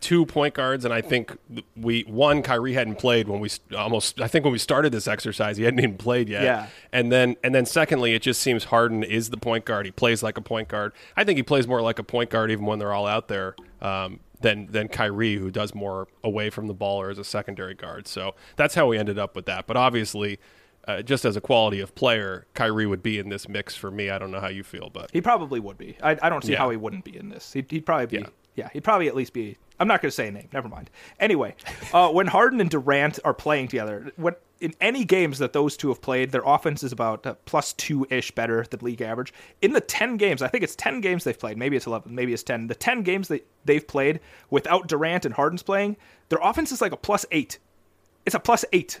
two point guards, and I think we one Kyrie hadn't played when we almost. I think when we started this exercise, he hadn't even played yet. Yeah. And then and then secondly, it just seems Harden is the point guard. He plays like a point guard. I think he plays more like a point guard even when they're all out there. Um, than than Kyrie, who does more away from the ball or as a secondary guard. So that's how we ended up with that. But obviously, uh, just as a quality of player, Kyrie would be in this mix for me. I don't know how you feel, but He probably would be. I, I don't see Yeah. how he wouldn't be in this. He'd, he'd probably be. Yeah. Yeah. he'd probably at least be. I'm not going to say a name. Never mind. Anyway, uh, when Harden and Durant are playing together, when in any games that those two have played, their offense is about uh, plus two ish better than league average. In the ten games, I think it's ten games they've played. Maybe it's eleven. Maybe it's ten. The ten games that they've played without Durant and Harden's playing, their offense is like a plus eight. It's a plus eight,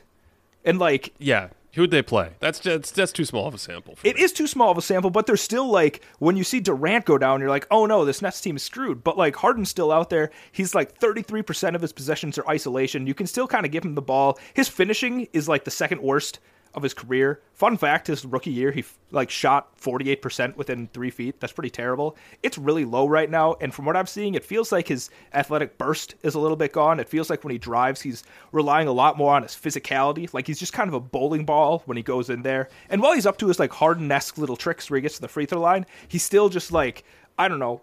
and like yeah, who'd they play? That's just, that's too small of a sample. For It me. is too small of a sample, but they're still like when you see Durant go down, you're like, oh no, this Nets team is screwed. But like Harden's still out there. He's like 33% of his possessions are isolation. You can still kind of give him the ball. His finishing is like the second worst of his career. Fun fact: his rookie year, he like shot 48% within three feet. That's pretty terrible. It's really low right now, and from what I'm seeing, it feels like his athletic burst is a little bit gone. It feels like when he drives, he's relying a lot more on his physicality. Like he's just kind of a bowling ball when he goes in there. And while he's up to his like Harden-esque little tricks where he gets to the free throw line, he's still just like I don't know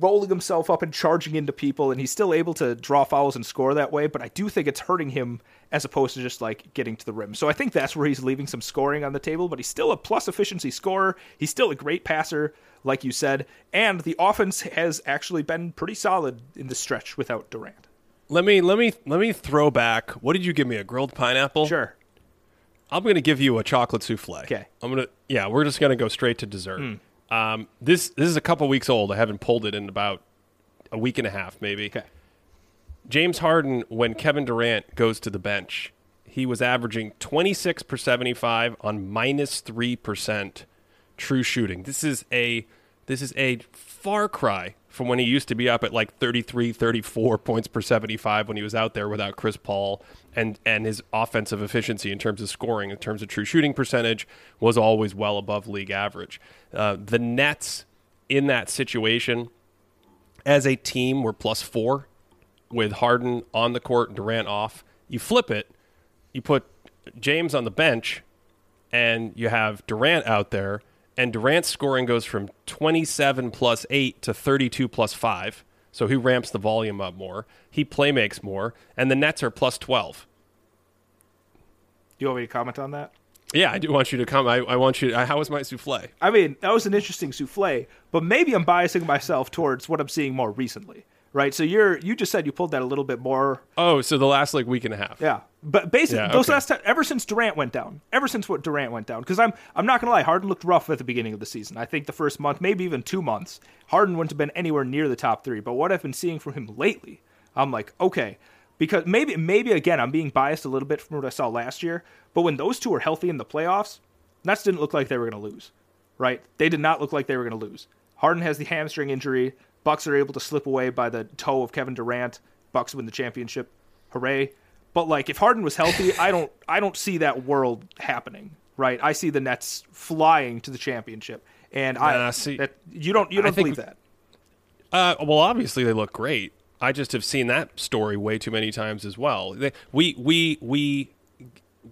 rolling himself up and charging into people, and he's still able to draw fouls and score that way. But I do think it's hurting him as opposed to just like getting to the rim. So I think that's where he's leaving some scoring on the table. But he's still a plus efficiency scorer. He's still a great passer, like you said, and the offense has actually been pretty solid in the stretch without Durant. Let me let me let me throw back. What did you give me? A grilled pineapple? Sure. I'm going to give you a chocolate souffle. Okay. I'm gonna yeah. We're just going to go straight to dessert. Hmm. Um, this this is a couple weeks old. I haven't pulled it in about a week and a half, maybe. Okay. James Harden, when Kevin Durant goes to the bench, he was averaging 26 per 75 on minus three percent true shooting. This is a this is a far cry from when he used to be up at like 33, 34 points per 75 when he was out there without Chris Paul and and his offensive efficiency in terms of scoring, in terms of true shooting percentage, was always well above league average. Uh, the Nets in that situation as a team were plus four with Harden on the court and Durant off. You flip it, you put James on the bench, and you have Durant out there, and Durant's scoring goes from 27 plus 8 to 32 plus 5. So he ramps the volume up more. He play makes more, and the Nets are plus 12. Do you want me to comment on that? Yeah, I do want you to come. I, I want you. To, how was my souffle? I mean, that was an interesting souffle, but maybe I'm biasing myself towards what I'm seeing more recently, right? So you're you just said you pulled that a little bit more. Oh, so the last like week and a half. Yeah, but basically Yeah, those okay. last time, ever since Durant went down, ever since what Durant went down, because I'm I'm not gonna lie, Harden looked rough at the beginning of the season. I think the first month, maybe even two months, Harden wouldn't have been anywhere near the top three. But what I've been seeing from him lately, I'm like, okay, because maybe maybe again I'm being biased a little bit from what I saw last year. But when those two were healthy in the playoffs, Nets didn't look like they were gonna lose, right? They did not look like they were gonna lose. Harden has the hamstring injury. Bucks are able to slip away by the toe of Kevin Durant. Bucks win the championship. Hooray. But like if Harden was healthy, I don't I don't see that world happening. Right? I see the Nets flying to the championship. And I Nah, see, that you don't you don't believe that. Uh, well, obviously they look great. I just have seen that story way too many times as well. They, we we we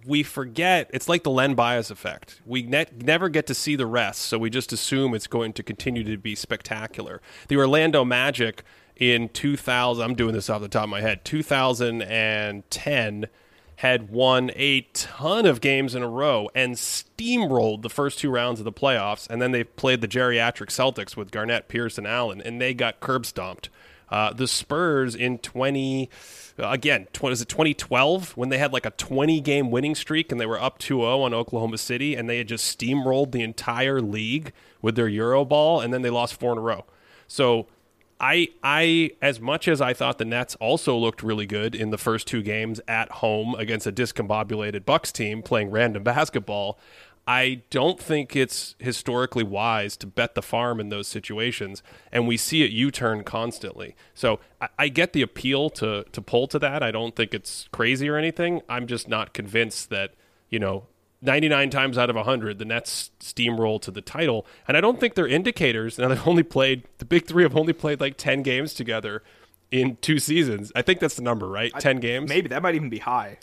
we forget. It's like the Len Bias effect. We net, never get to see the rest, so we just assume it's going to continue to be spectacular. The Orlando Magic in 2000. I'm doing this off the top of my head. 2010 had won a ton of games in a row and steamrolled the first two rounds of the playoffs. And then they played the geriatric Celtics with Garnett, Pierce, and Allen, and they got curb stomped. Uh, the Spurs in 20, uh, again, tw- was it 2012 when they had like a 20 game winning streak and they were up 2 0 on Oklahoma City and they had just steamrolled the entire league with their Euro ball and then they lost four in a row. So I I as much as I thought the Nets also looked really good in the first two games at home against a discombobulated Bucks team playing random basketball, I don't think it's historically wise to bet the farm in those situations, and we see it U-turn constantly. So I, I get the appeal to to pull to that. I don't think it's crazy or anything. I'm just not convinced that you know 99 times out of 100, the Nets steamroll to the title. And I don't think they're indicators. Now, they've only played, the big three have only played like 10 games together in two seasons. I think that's the number, right? 10 games? Maybe that might even be high.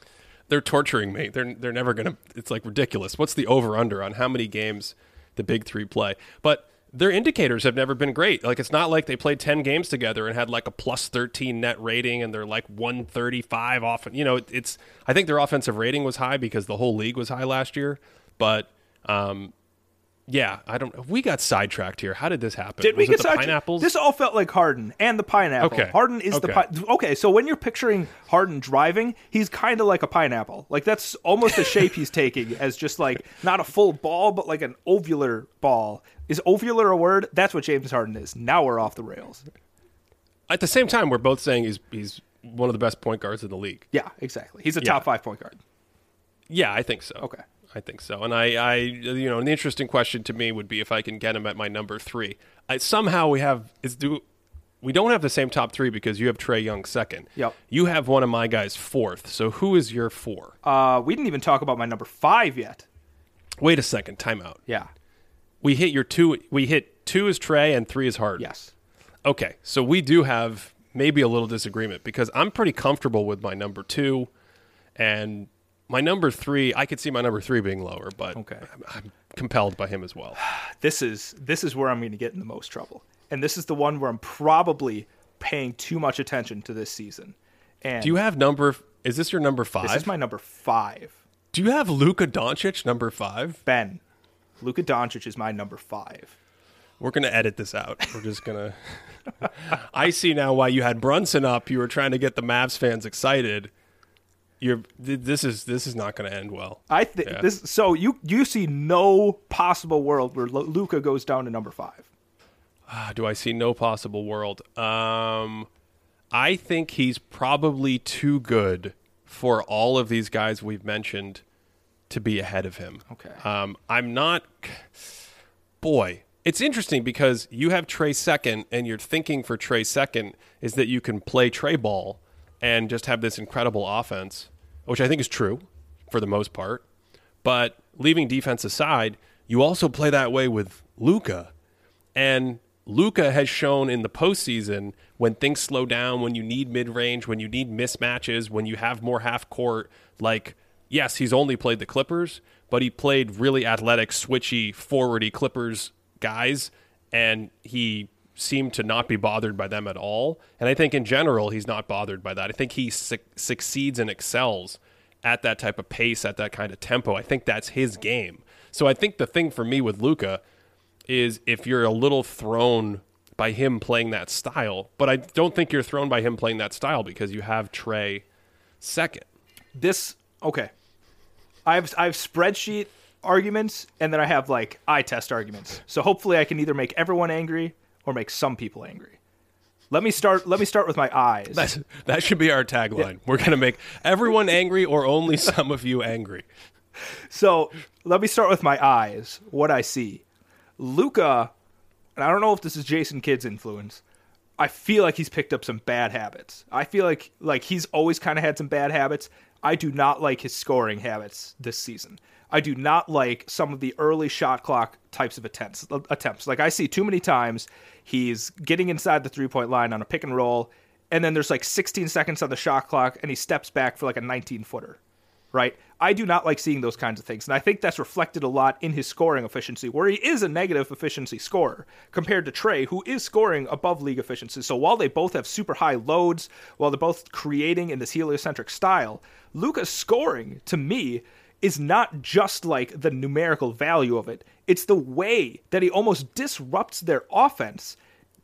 They're torturing me. They're, they're never going to, it's like ridiculous. What's the over under on how many games the big three play? But their indicators have never been great. Like, it's not like they played 10 games together and had like a plus 13 net rating and they're like 135 off. You know, it's, I think their offensive rating was high because the whole league was high last year. But, um, yeah, I don't. We got sidetracked here. How did this happen? Did we was get the sidetracked? pineapples? This all felt like Harden and the pineapple. Okay. Harden is the Okay. pi- okay. So when you're picturing Harden driving, he's kind of like a pineapple. Like that's almost the shape he's taking as just like not a full ball, but like an ovular ball. Is ovular a word? That's what James Harden is. Now we're off the rails. At the same time, we're both saying he's he's one of the best point guards in the league. Yeah, exactly. He's a Yeah. top five point guard. Yeah, I think so. Okay. I think so. And I, I, you know, an interesting question to me would be if I can get him at my number three. I, somehow we have is do we don't have the same top three because you have Trae Young second. Yep. You have one of my guys fourth. So who is your four? Uh, we didn't even talk about my number five yet. Wait a second. Timeout. Yeah. We hit your two. We hit two is Trae and three is Harden. Yes. Okay, so we do have maybe a little disagreement because I'm pretty comfortable with my number two, and my number three. I could see my number three being lower, but Okay. I'm, I'm compelled by him as well. this is this is where I'm going to get in the most trouble, and this is the one where I'm probably paying too much attention to this season. And Do you have number? Is this your number five? this is my number five. do you have Luka Doncic number five? Ben, Luka Doncic is my number five. We're gonna edit this out. We're just gonna. I see now why you had Brunson up. You were trying to get the Mavs fans excited. You're. This is this is not gonna end well. I think Yeah. this. So you you see no possible world where Luka goes down to number five. Ah, do I see no possible world? Um, I think he's probably too good for all of these guys we've mentioned to be ahead of him. Okay. Um, I'm not. Boy, it's interesting because you have Trae second, and your thinking for Trae second is that you can play Trae ball and just have this incredible offense, which I think is true for the most part. But leaving defense aside, you also play that way with Luka. And Luka has shown in the postseason when things slow down, when you need mid range, when you need mismatches, when you have more half court, like, yes, he's only played the Clippers, but he played really athletic, switchy, forwardy Clippers guys, and he seemed to not be bothered by them at all. And I think in general, he's not bothered by that. I think he su- succeeds and excels at that type of pace, at that kind of tempo. I think that's his game. So I think the thing for me with Luka is if you're a little thrown by him playing that style, but I don't think you're thrown by him playing that style because you have Trae second. This okay. I have I have spreadsheet arguments and then I have like eye test arguments. So hopefully I can either make everyone angry or make some people angry. Let me start let me start with my eyes. That's, that should be our tagline. Yeah. We're going to make everyone angry or only some of you angry. So, let me start with my eyes. What I see. Luka, and I don't know if this is Jason Kidd's influence. I feel like he's picked up some bad habits. I feel like like he's always kind of had some bad habits. I do not like his scoring habits this season. I do not like some of the early shot clock types of attempts. Attempts like I see too many times. He's getting inside the three point line on a pick and roll, and then there's like 16 seconds on the shot clock, and he steps back for like a 19 footer right? I do not like seeing those kinds of things. And I think that's reflected a lot in his scoring efficiency, where he is a negative efficiency scorer compared to Trae, who is scoring above league efficiency. So while they both have super high loads, while they're both creating in this heliocentric style, Luka's scoring, to me, is not just like the numerical value of it. It's the way that he almost disrupts their offense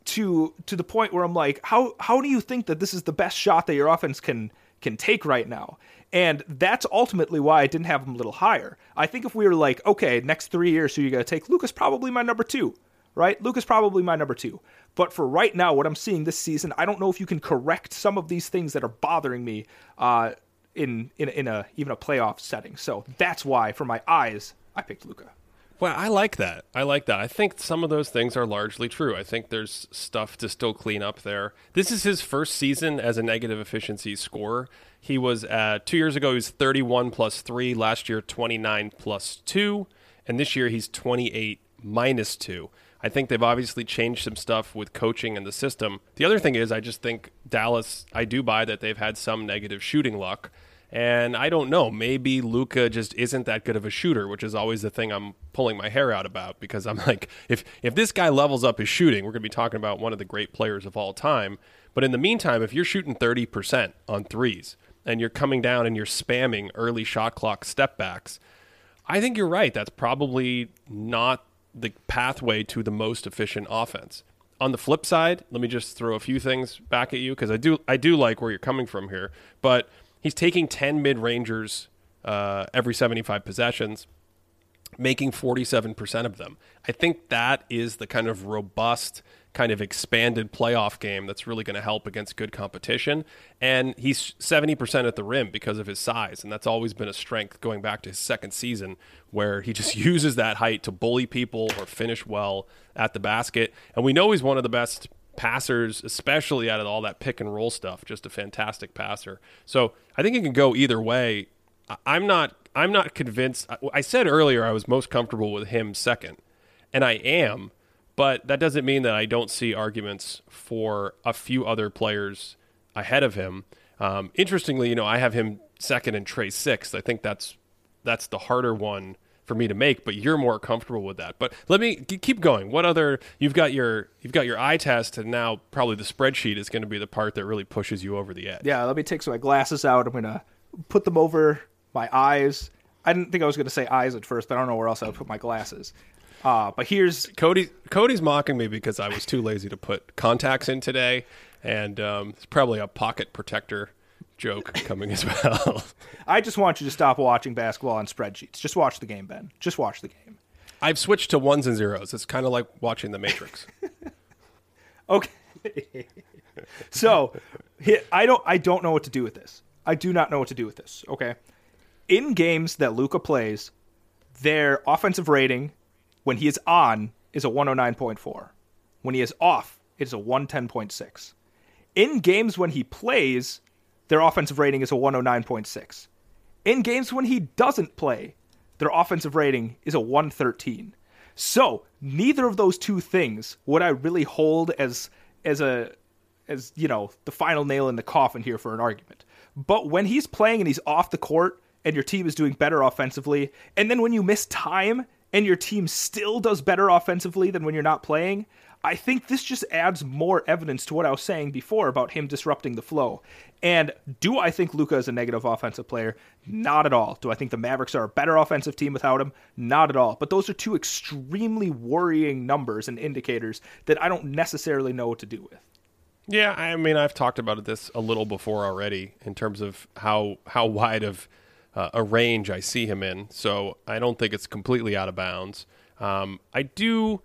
to to the point where I'm like, how how do you think that this is the best shot that your offense can can take right now? And that's ultimately why I didn't have him a little higher. I think if we were like, okay, next three years, who you to take? Luka's probably my number two, right? Luka's probably my number two. But for right now, what I'm seeing this season, I don't know if you can correct some of these things that are bothering me uh, in in in a even a playoff setting. So that's why, for my eyes, I picked Luka. Well, I like that. I like that. I think some of those things are largely true. I think there's stuff to still clean up there. This is his first season as a negative efficiency scorer. He was two years ago. He was 31 plus three. Last year, 29 plus two, and this year he's 28 minus two. I think they've obviously changed some stuff with coaching and the system. The other thing is, I just think Dallas. I do buy that they've had some negative shooting luck. And I don't know, maybe Luka just isn't that good of a shooter, which is always the thing I'm pulling my hair out about because I'm like, if if this guy levels up his shooting, we're going to be talking about one of the great players of all time. But in the meantime, if you're shooting 30% on threes, and you're coming down and you're spamming early shot clock step backs, I think you're right. That's probably not the pathway to the most efficient offense. On the flip side, let me just throw a few things back at you because I do I do like where you're coming from here. But he's taking 10 mid rangers uh, every 75 possessions, making 47% of them. I think that is the kind of robust kind of expanded playoff game that's really going to help against good competition. And he's 70% at the rim because of his size. And that's always been a strength going back to his second season, where he just uses that height to bully people or finish well at the basket. And we know he's one of the best passers, especially out of all that pick and roll stuff. Just a fantastic passer. So I think it can go either way. I'm not. I'm not convinced. I said earlier I was most comfortable with him second, and I am but that doesn't mean that I don't see arguments for a few other players ahead of him. Um, interestingly, you know, I have him second and Trae sixth. I think that's that's the harder one for me to make, but you're more comfortable with that. But let me keep going. What other you've got your you've got your eye test, and now probably the spreadsheet is going to be the part that really pushes you over the edge. Yeah, let me take some of my glasses out. I'm going to put them over my eyes. I didn't think I was going to say eyes at first, but I don't know where else I would put my glasses. Uh, but here's Cody. Cody's mocking me because I was too lazy to put contacts in today, and um, it's probably a pocket protector joke coming as well. I just want you to stop watching basketball on spreadsheets. Just watch the game, Ben. Just watch the game. I've switched to ones and zeros. It's kind of like watching The Matrix. okay. so, I don't. I don't know what to do with this. I do not know what to do with this. Okay. In games that Luka plays, their offensive rating when he is on is a 109.4. When he is off, it is a 110.6. In games when he plays, their offensive rating is a 109.6. In games when he doesn't play, their offensive rating is a 113. So, neither of those two things would I really hold as as a as, you know, the final nail in the coffin here for an argument. But when he's playing and he's off the court and your team is doing better offensively, and then when you miss time and your team still does better offensively than when you're not playing, I think this just adds more evidence to what I was saying before about him disrupting the flow. And do I think Luka is a negative offensive player? Not at all. Do I think the Mavericks are a better offensive team without him? Not at all. But those are two extremely worrying numbers and indicators that I don't necessarily know what to do with. Yeah, I mean, I've talked about this a little before already in terms of how how wide of uh, a range I see him in. So I don't think it's completely out of bounds. Um, I do,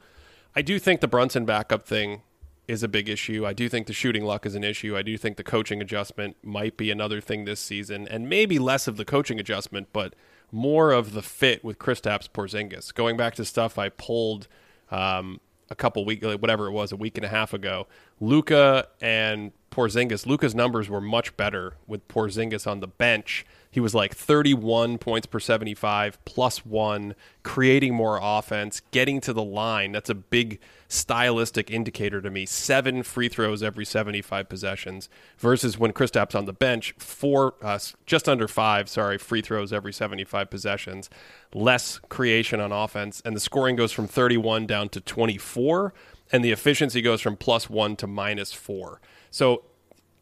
I do think the Brunson backup thing is a big issue. I do think the shooting luck is an issue. I do think the coaching adjustment might be another thing this season, and maybe less of the coaching adjustment, but more of the fit with Kristaps Porzingis. Going back to stuff I pulled um, a couple weeks, whatever it was, a week and a half ago, Luka and Porzingis. Luka's numbers were much better with Porzingis on the bench he was like 31 points per 75, plus one, creating more offense, getting to the line. That's a big stylistic indicator to me. Seven free throws every 75 possessions versus when Kristaps on the bench, four, uh, just under five, sorry, free throws every 75 possessions, less creation on offense, and the scoring goes from 31 down to 24, and the efficiency goes from plus one to minus four. So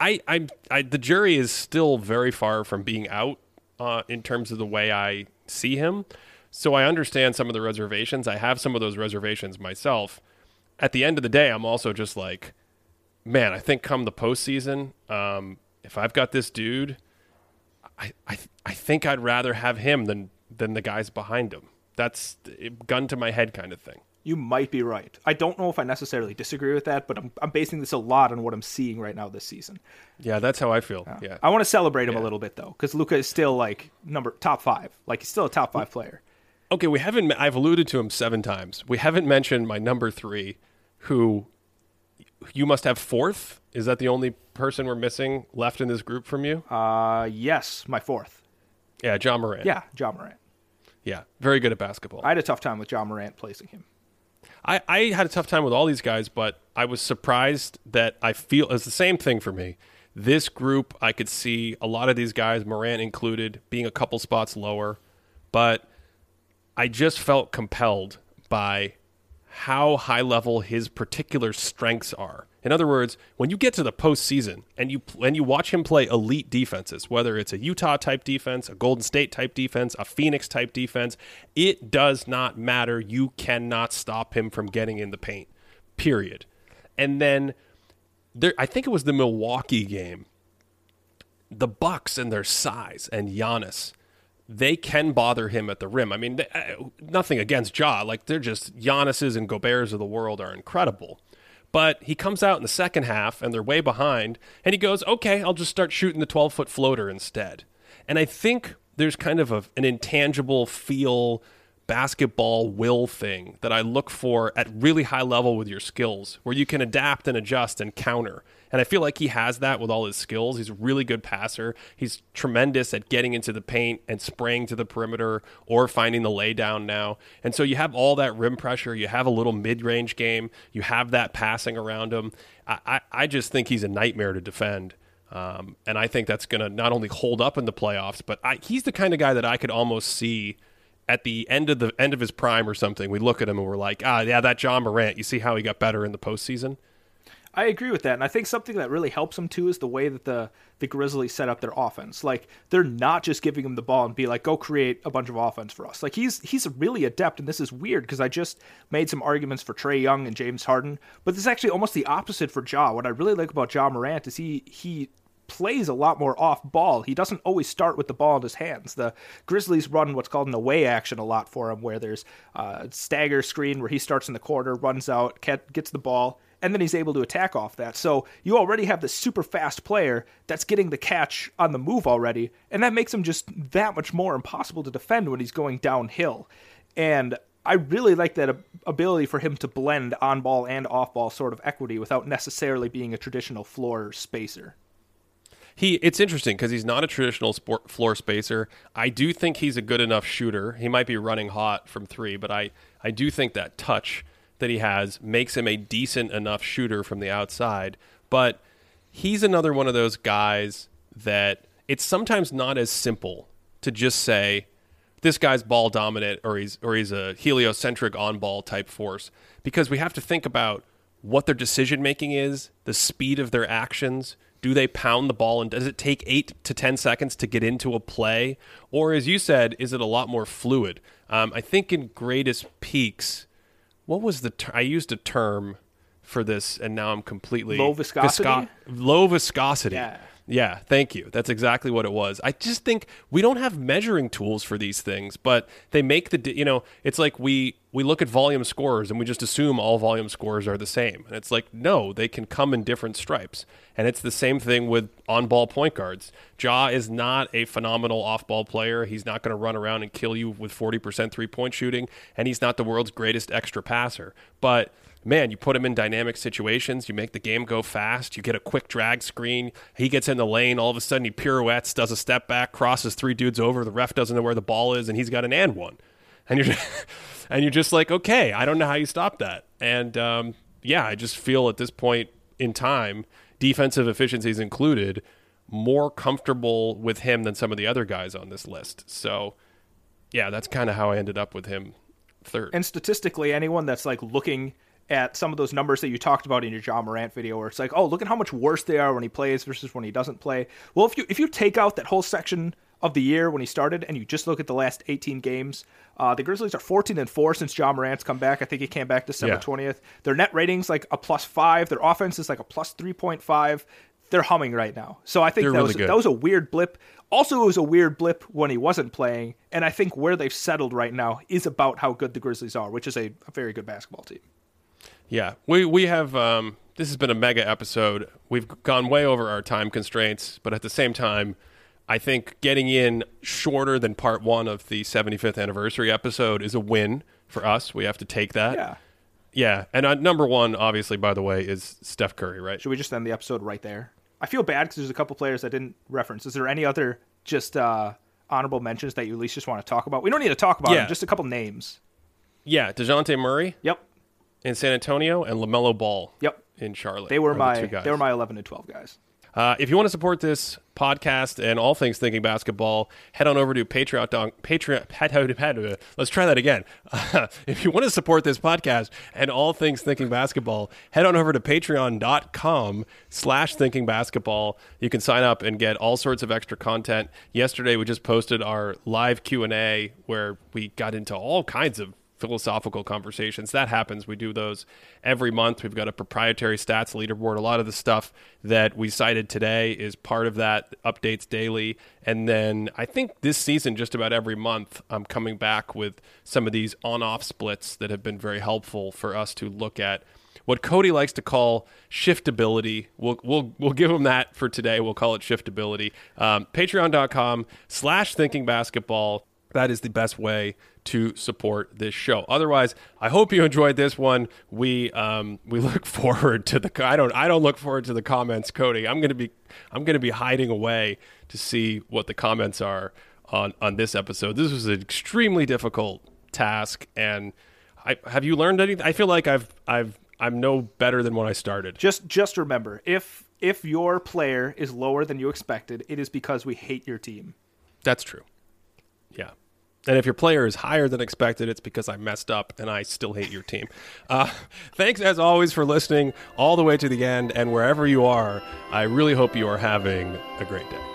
I, I, I, the jury is still very far from being out uh, in terms of the way I see him. So I understand some of the reservations. I have some of those reservations myself. At the end of the day, I'm also just like, man, I think come the postseason, um, if I've got this dude, I, I, I think I'd rather have him than than the guys behind him. That's gun to my head kind of thing you might be right. I don't know if I necessarily disagree with that, but I'm, I'm basing this a lot on what I'm seeing right now this season. Yeah, that's how I feel. Yeah, yeah. I want to celebrate him yeah. a little bit though, because Luka is still like number top five. Like he's still a top five player. Okay, we haven't. I've alluded to him seven times. We haven't mentioned my number three, who you must have fourth. Is that the only person we're missing left in this group from you? Uh, yes, my fourth. Yeah, Ja Morant. Yeah, Ja Morant. Yeah, very good at basketball. I had a tough time with Ja Morant placing him. I, I had a tough time with all these guys, but I was surprised that I feel it's the same thing for me. This group, I could see a lot of these guys, Morant included, being a couple spots lower, but I just felt compelled by how high level his particular strengths are. In other words, when you get to the postseason and you and you watch him play elite defenses, whether it's a Utah type defense, a Golden State type defense, a Phoenix type defense, it does not matter. You cannot stop him from getting in the paint. Period. And then there, I think it was the Milwaukee game. The Bucks and their size and Giannis they can bother him at the rim. I mean, they, uh, nothing against Ja. Like, they're just Giannis's and Gobert's of the world are incredible. But he comes out in the second half and they're way behind, and he goes, okay, I'll just start shooting the 12 foot floater instead. And I think there's kind of a, an intangible feel basketball will thing that I look for at really high level with your skills, where you can adapt and adjust and counter. And I feel like he has that with all his skills. He's a really good passer. He's tremendous at getting into the paint and spraying to the perimeter or finding the laydown now. And so you have all that rim pressure. You have a little mid range game. You have that passing around him. I, I, I just think he's a nightmare to defend. Um, and I think that's going to not only hold up in the playoffs, but I, he's the kind of guy that I could almost see at the end of the end of his prime or something. We look at him and we're like, ah, yeah, that Ja Morant. You see how he got better in the postseason? I agree with that, and I think something that really helps him too is the way that the the Grizzlies set up their offense. Like they're not just giving him the ball and be like, "Go create a bunch of offense for us." Like he's he's really adept, and this is weird because I just made some arguments for Trae Young and James Harden, but this is actually almost the opposite for Ja. What I really like about Ja Morant is he he plays a lot more off ball. He doesn't always start with the ball in his hands. The Grizzlies run what's called an away action a lot for him, where there's a stagger screen where he starts in the corner, runs out, gets the ball, and then he's able to attack off that. So you already have this super fast player that's getting the catch on the move already, and that makes him just that much more impossible to defend when he's going downhill. And I really like that ability for him to blend on ball and off ball sort of equity without necessarily being a traditional floor spacer. He it's interesting because he's not a traditional sport floor spacer. I do think he's a good enough shooter. He might be running hot from three, but I I do think that touch that he has makes him a decent enough shooter from the outside. But he's another one of those guys that it's sometimes not as simple to just say this guy's ball dominant or he's or he's a heliocentric on ball type force because we have to think about what their decision making is, the speed of their actions. Do they pound the ball and does it take eight to 10 seconds to get into a play? Or, as you said, is it a lot more fluid? Um, I think in greatest peaks, what was the ter- I used a term for this and now I'm completely Low viscosity? low viscosity. Yeah. Yeah, thank you. That's exactly what it was. I just think we don't have measuring tools for these things, but they make the you know, it's like we we look at volume scores and we just assume all volume scores are the same. And it's like no, they can come in different stripes. And it's the same thing with on-ball point guards. Ja is not a phenomenal off-ball player. He's not going to run around and kill you with 40% three-point shooting, and he's not the world's greatest extra passer. But man, you put him in dynamic situations, you make the game go fast, you get a quick drag screen, he gets in the lane, all of a sudden he pirouettes, does a step back, crosses three dudes over, the ref doesn't know where the ball is, and he's got an and one. And you're and you're just like, okay, I don't know how you stop that. And um, yeah, I just feel at this point in time, defensive efficiencies included, more comfortable with him than some of the other guys on this list. So yeah, that's kind of how I ended up with him third. And statistically, anyone that's like looking at some of those numbers that you talked about in your Ja Morant video, where it's like, oh, look at how much worse they are when he plays versus when he doesn't play. Well, if you if you take out that whole section of the year when he started, and you just look at the last 18 games, uh, the Grizzlies are 14 and four since Ja Morant's come back. I think he came back December Yeah. 20th. Their net ratings like a plus five. Their offense is like a plus 3.5. They're humming right now. So I think They're that really was good. that was a weird blip. Also, it was a weird blip when he wasn't playing, and I think where they've settled right now is about how good the Grizzlies are, which is a, a very good basketball team. Yeah, we we have. Um, this has been a mega episode. We've gone way over our time constraints, but at the same time, I think getting in shorter than part one of the 75th anniversary episode is a win for us. We have to take that. Yeah. Yeah, and uh, number one, obviously, by the way, is Steph Curry, right? Should we just end the episode right there? I feel bad because there's a couple players I didn't reference. Is there any other just uh, honorable mentions that you at least just want to talk about? We don't need to talk about Yeah. them, just a couple names. Yeah, Dejounte Murray Yep, in San Antonio and LaMelo Ball. Yep. in Charlotte. they were the my guys. they were my 11 and 12 guys. Uh, if you want to support this podcast and all things thinking basketball, head on over to Patreon. Patreon. Let's try that again. if you want to support this podcast and all things thinking basketball, head on over to patreon.com slash thinking basketball. You can sign up and get all sorts of extra content. Yesterday, we just posted our live Q&A where we got into all kinds of philosophical conversations. That happens. We do those every month. We've got a proprietary stats leaderboard. A lot of the stuff that we cited today is part of that, updates daily. And then I think this season, just about every month, I'm coming back with some of these on off splits that have been very helpful for us to look at what Cody likes to call shiftability. We'll we'll we'll give him that for today. We'll call it shiftability. Um, Patreon.com slash thinking basketball. That is the best way to support this show. Otherwise, I hope you enjoyed this one. We um, we look forward to the. I don't I don't look forward to the comments, Cody. I'm gonna be I'm gonna be hiding away to see what the comments are on on this episode. This was an extremely difficult task, and I have you learned anything? I feel like I've I've I'm no better than when I started. Just just remember, if if your player is lower than you expected, it is because we hate your team. That's true. Yeah. And if your player is higher than expected, it's because I messed up and I still hate your team. Uh, thanks, as always, for listening all the way to the end. And wherever you are, I really hope you are having a great day.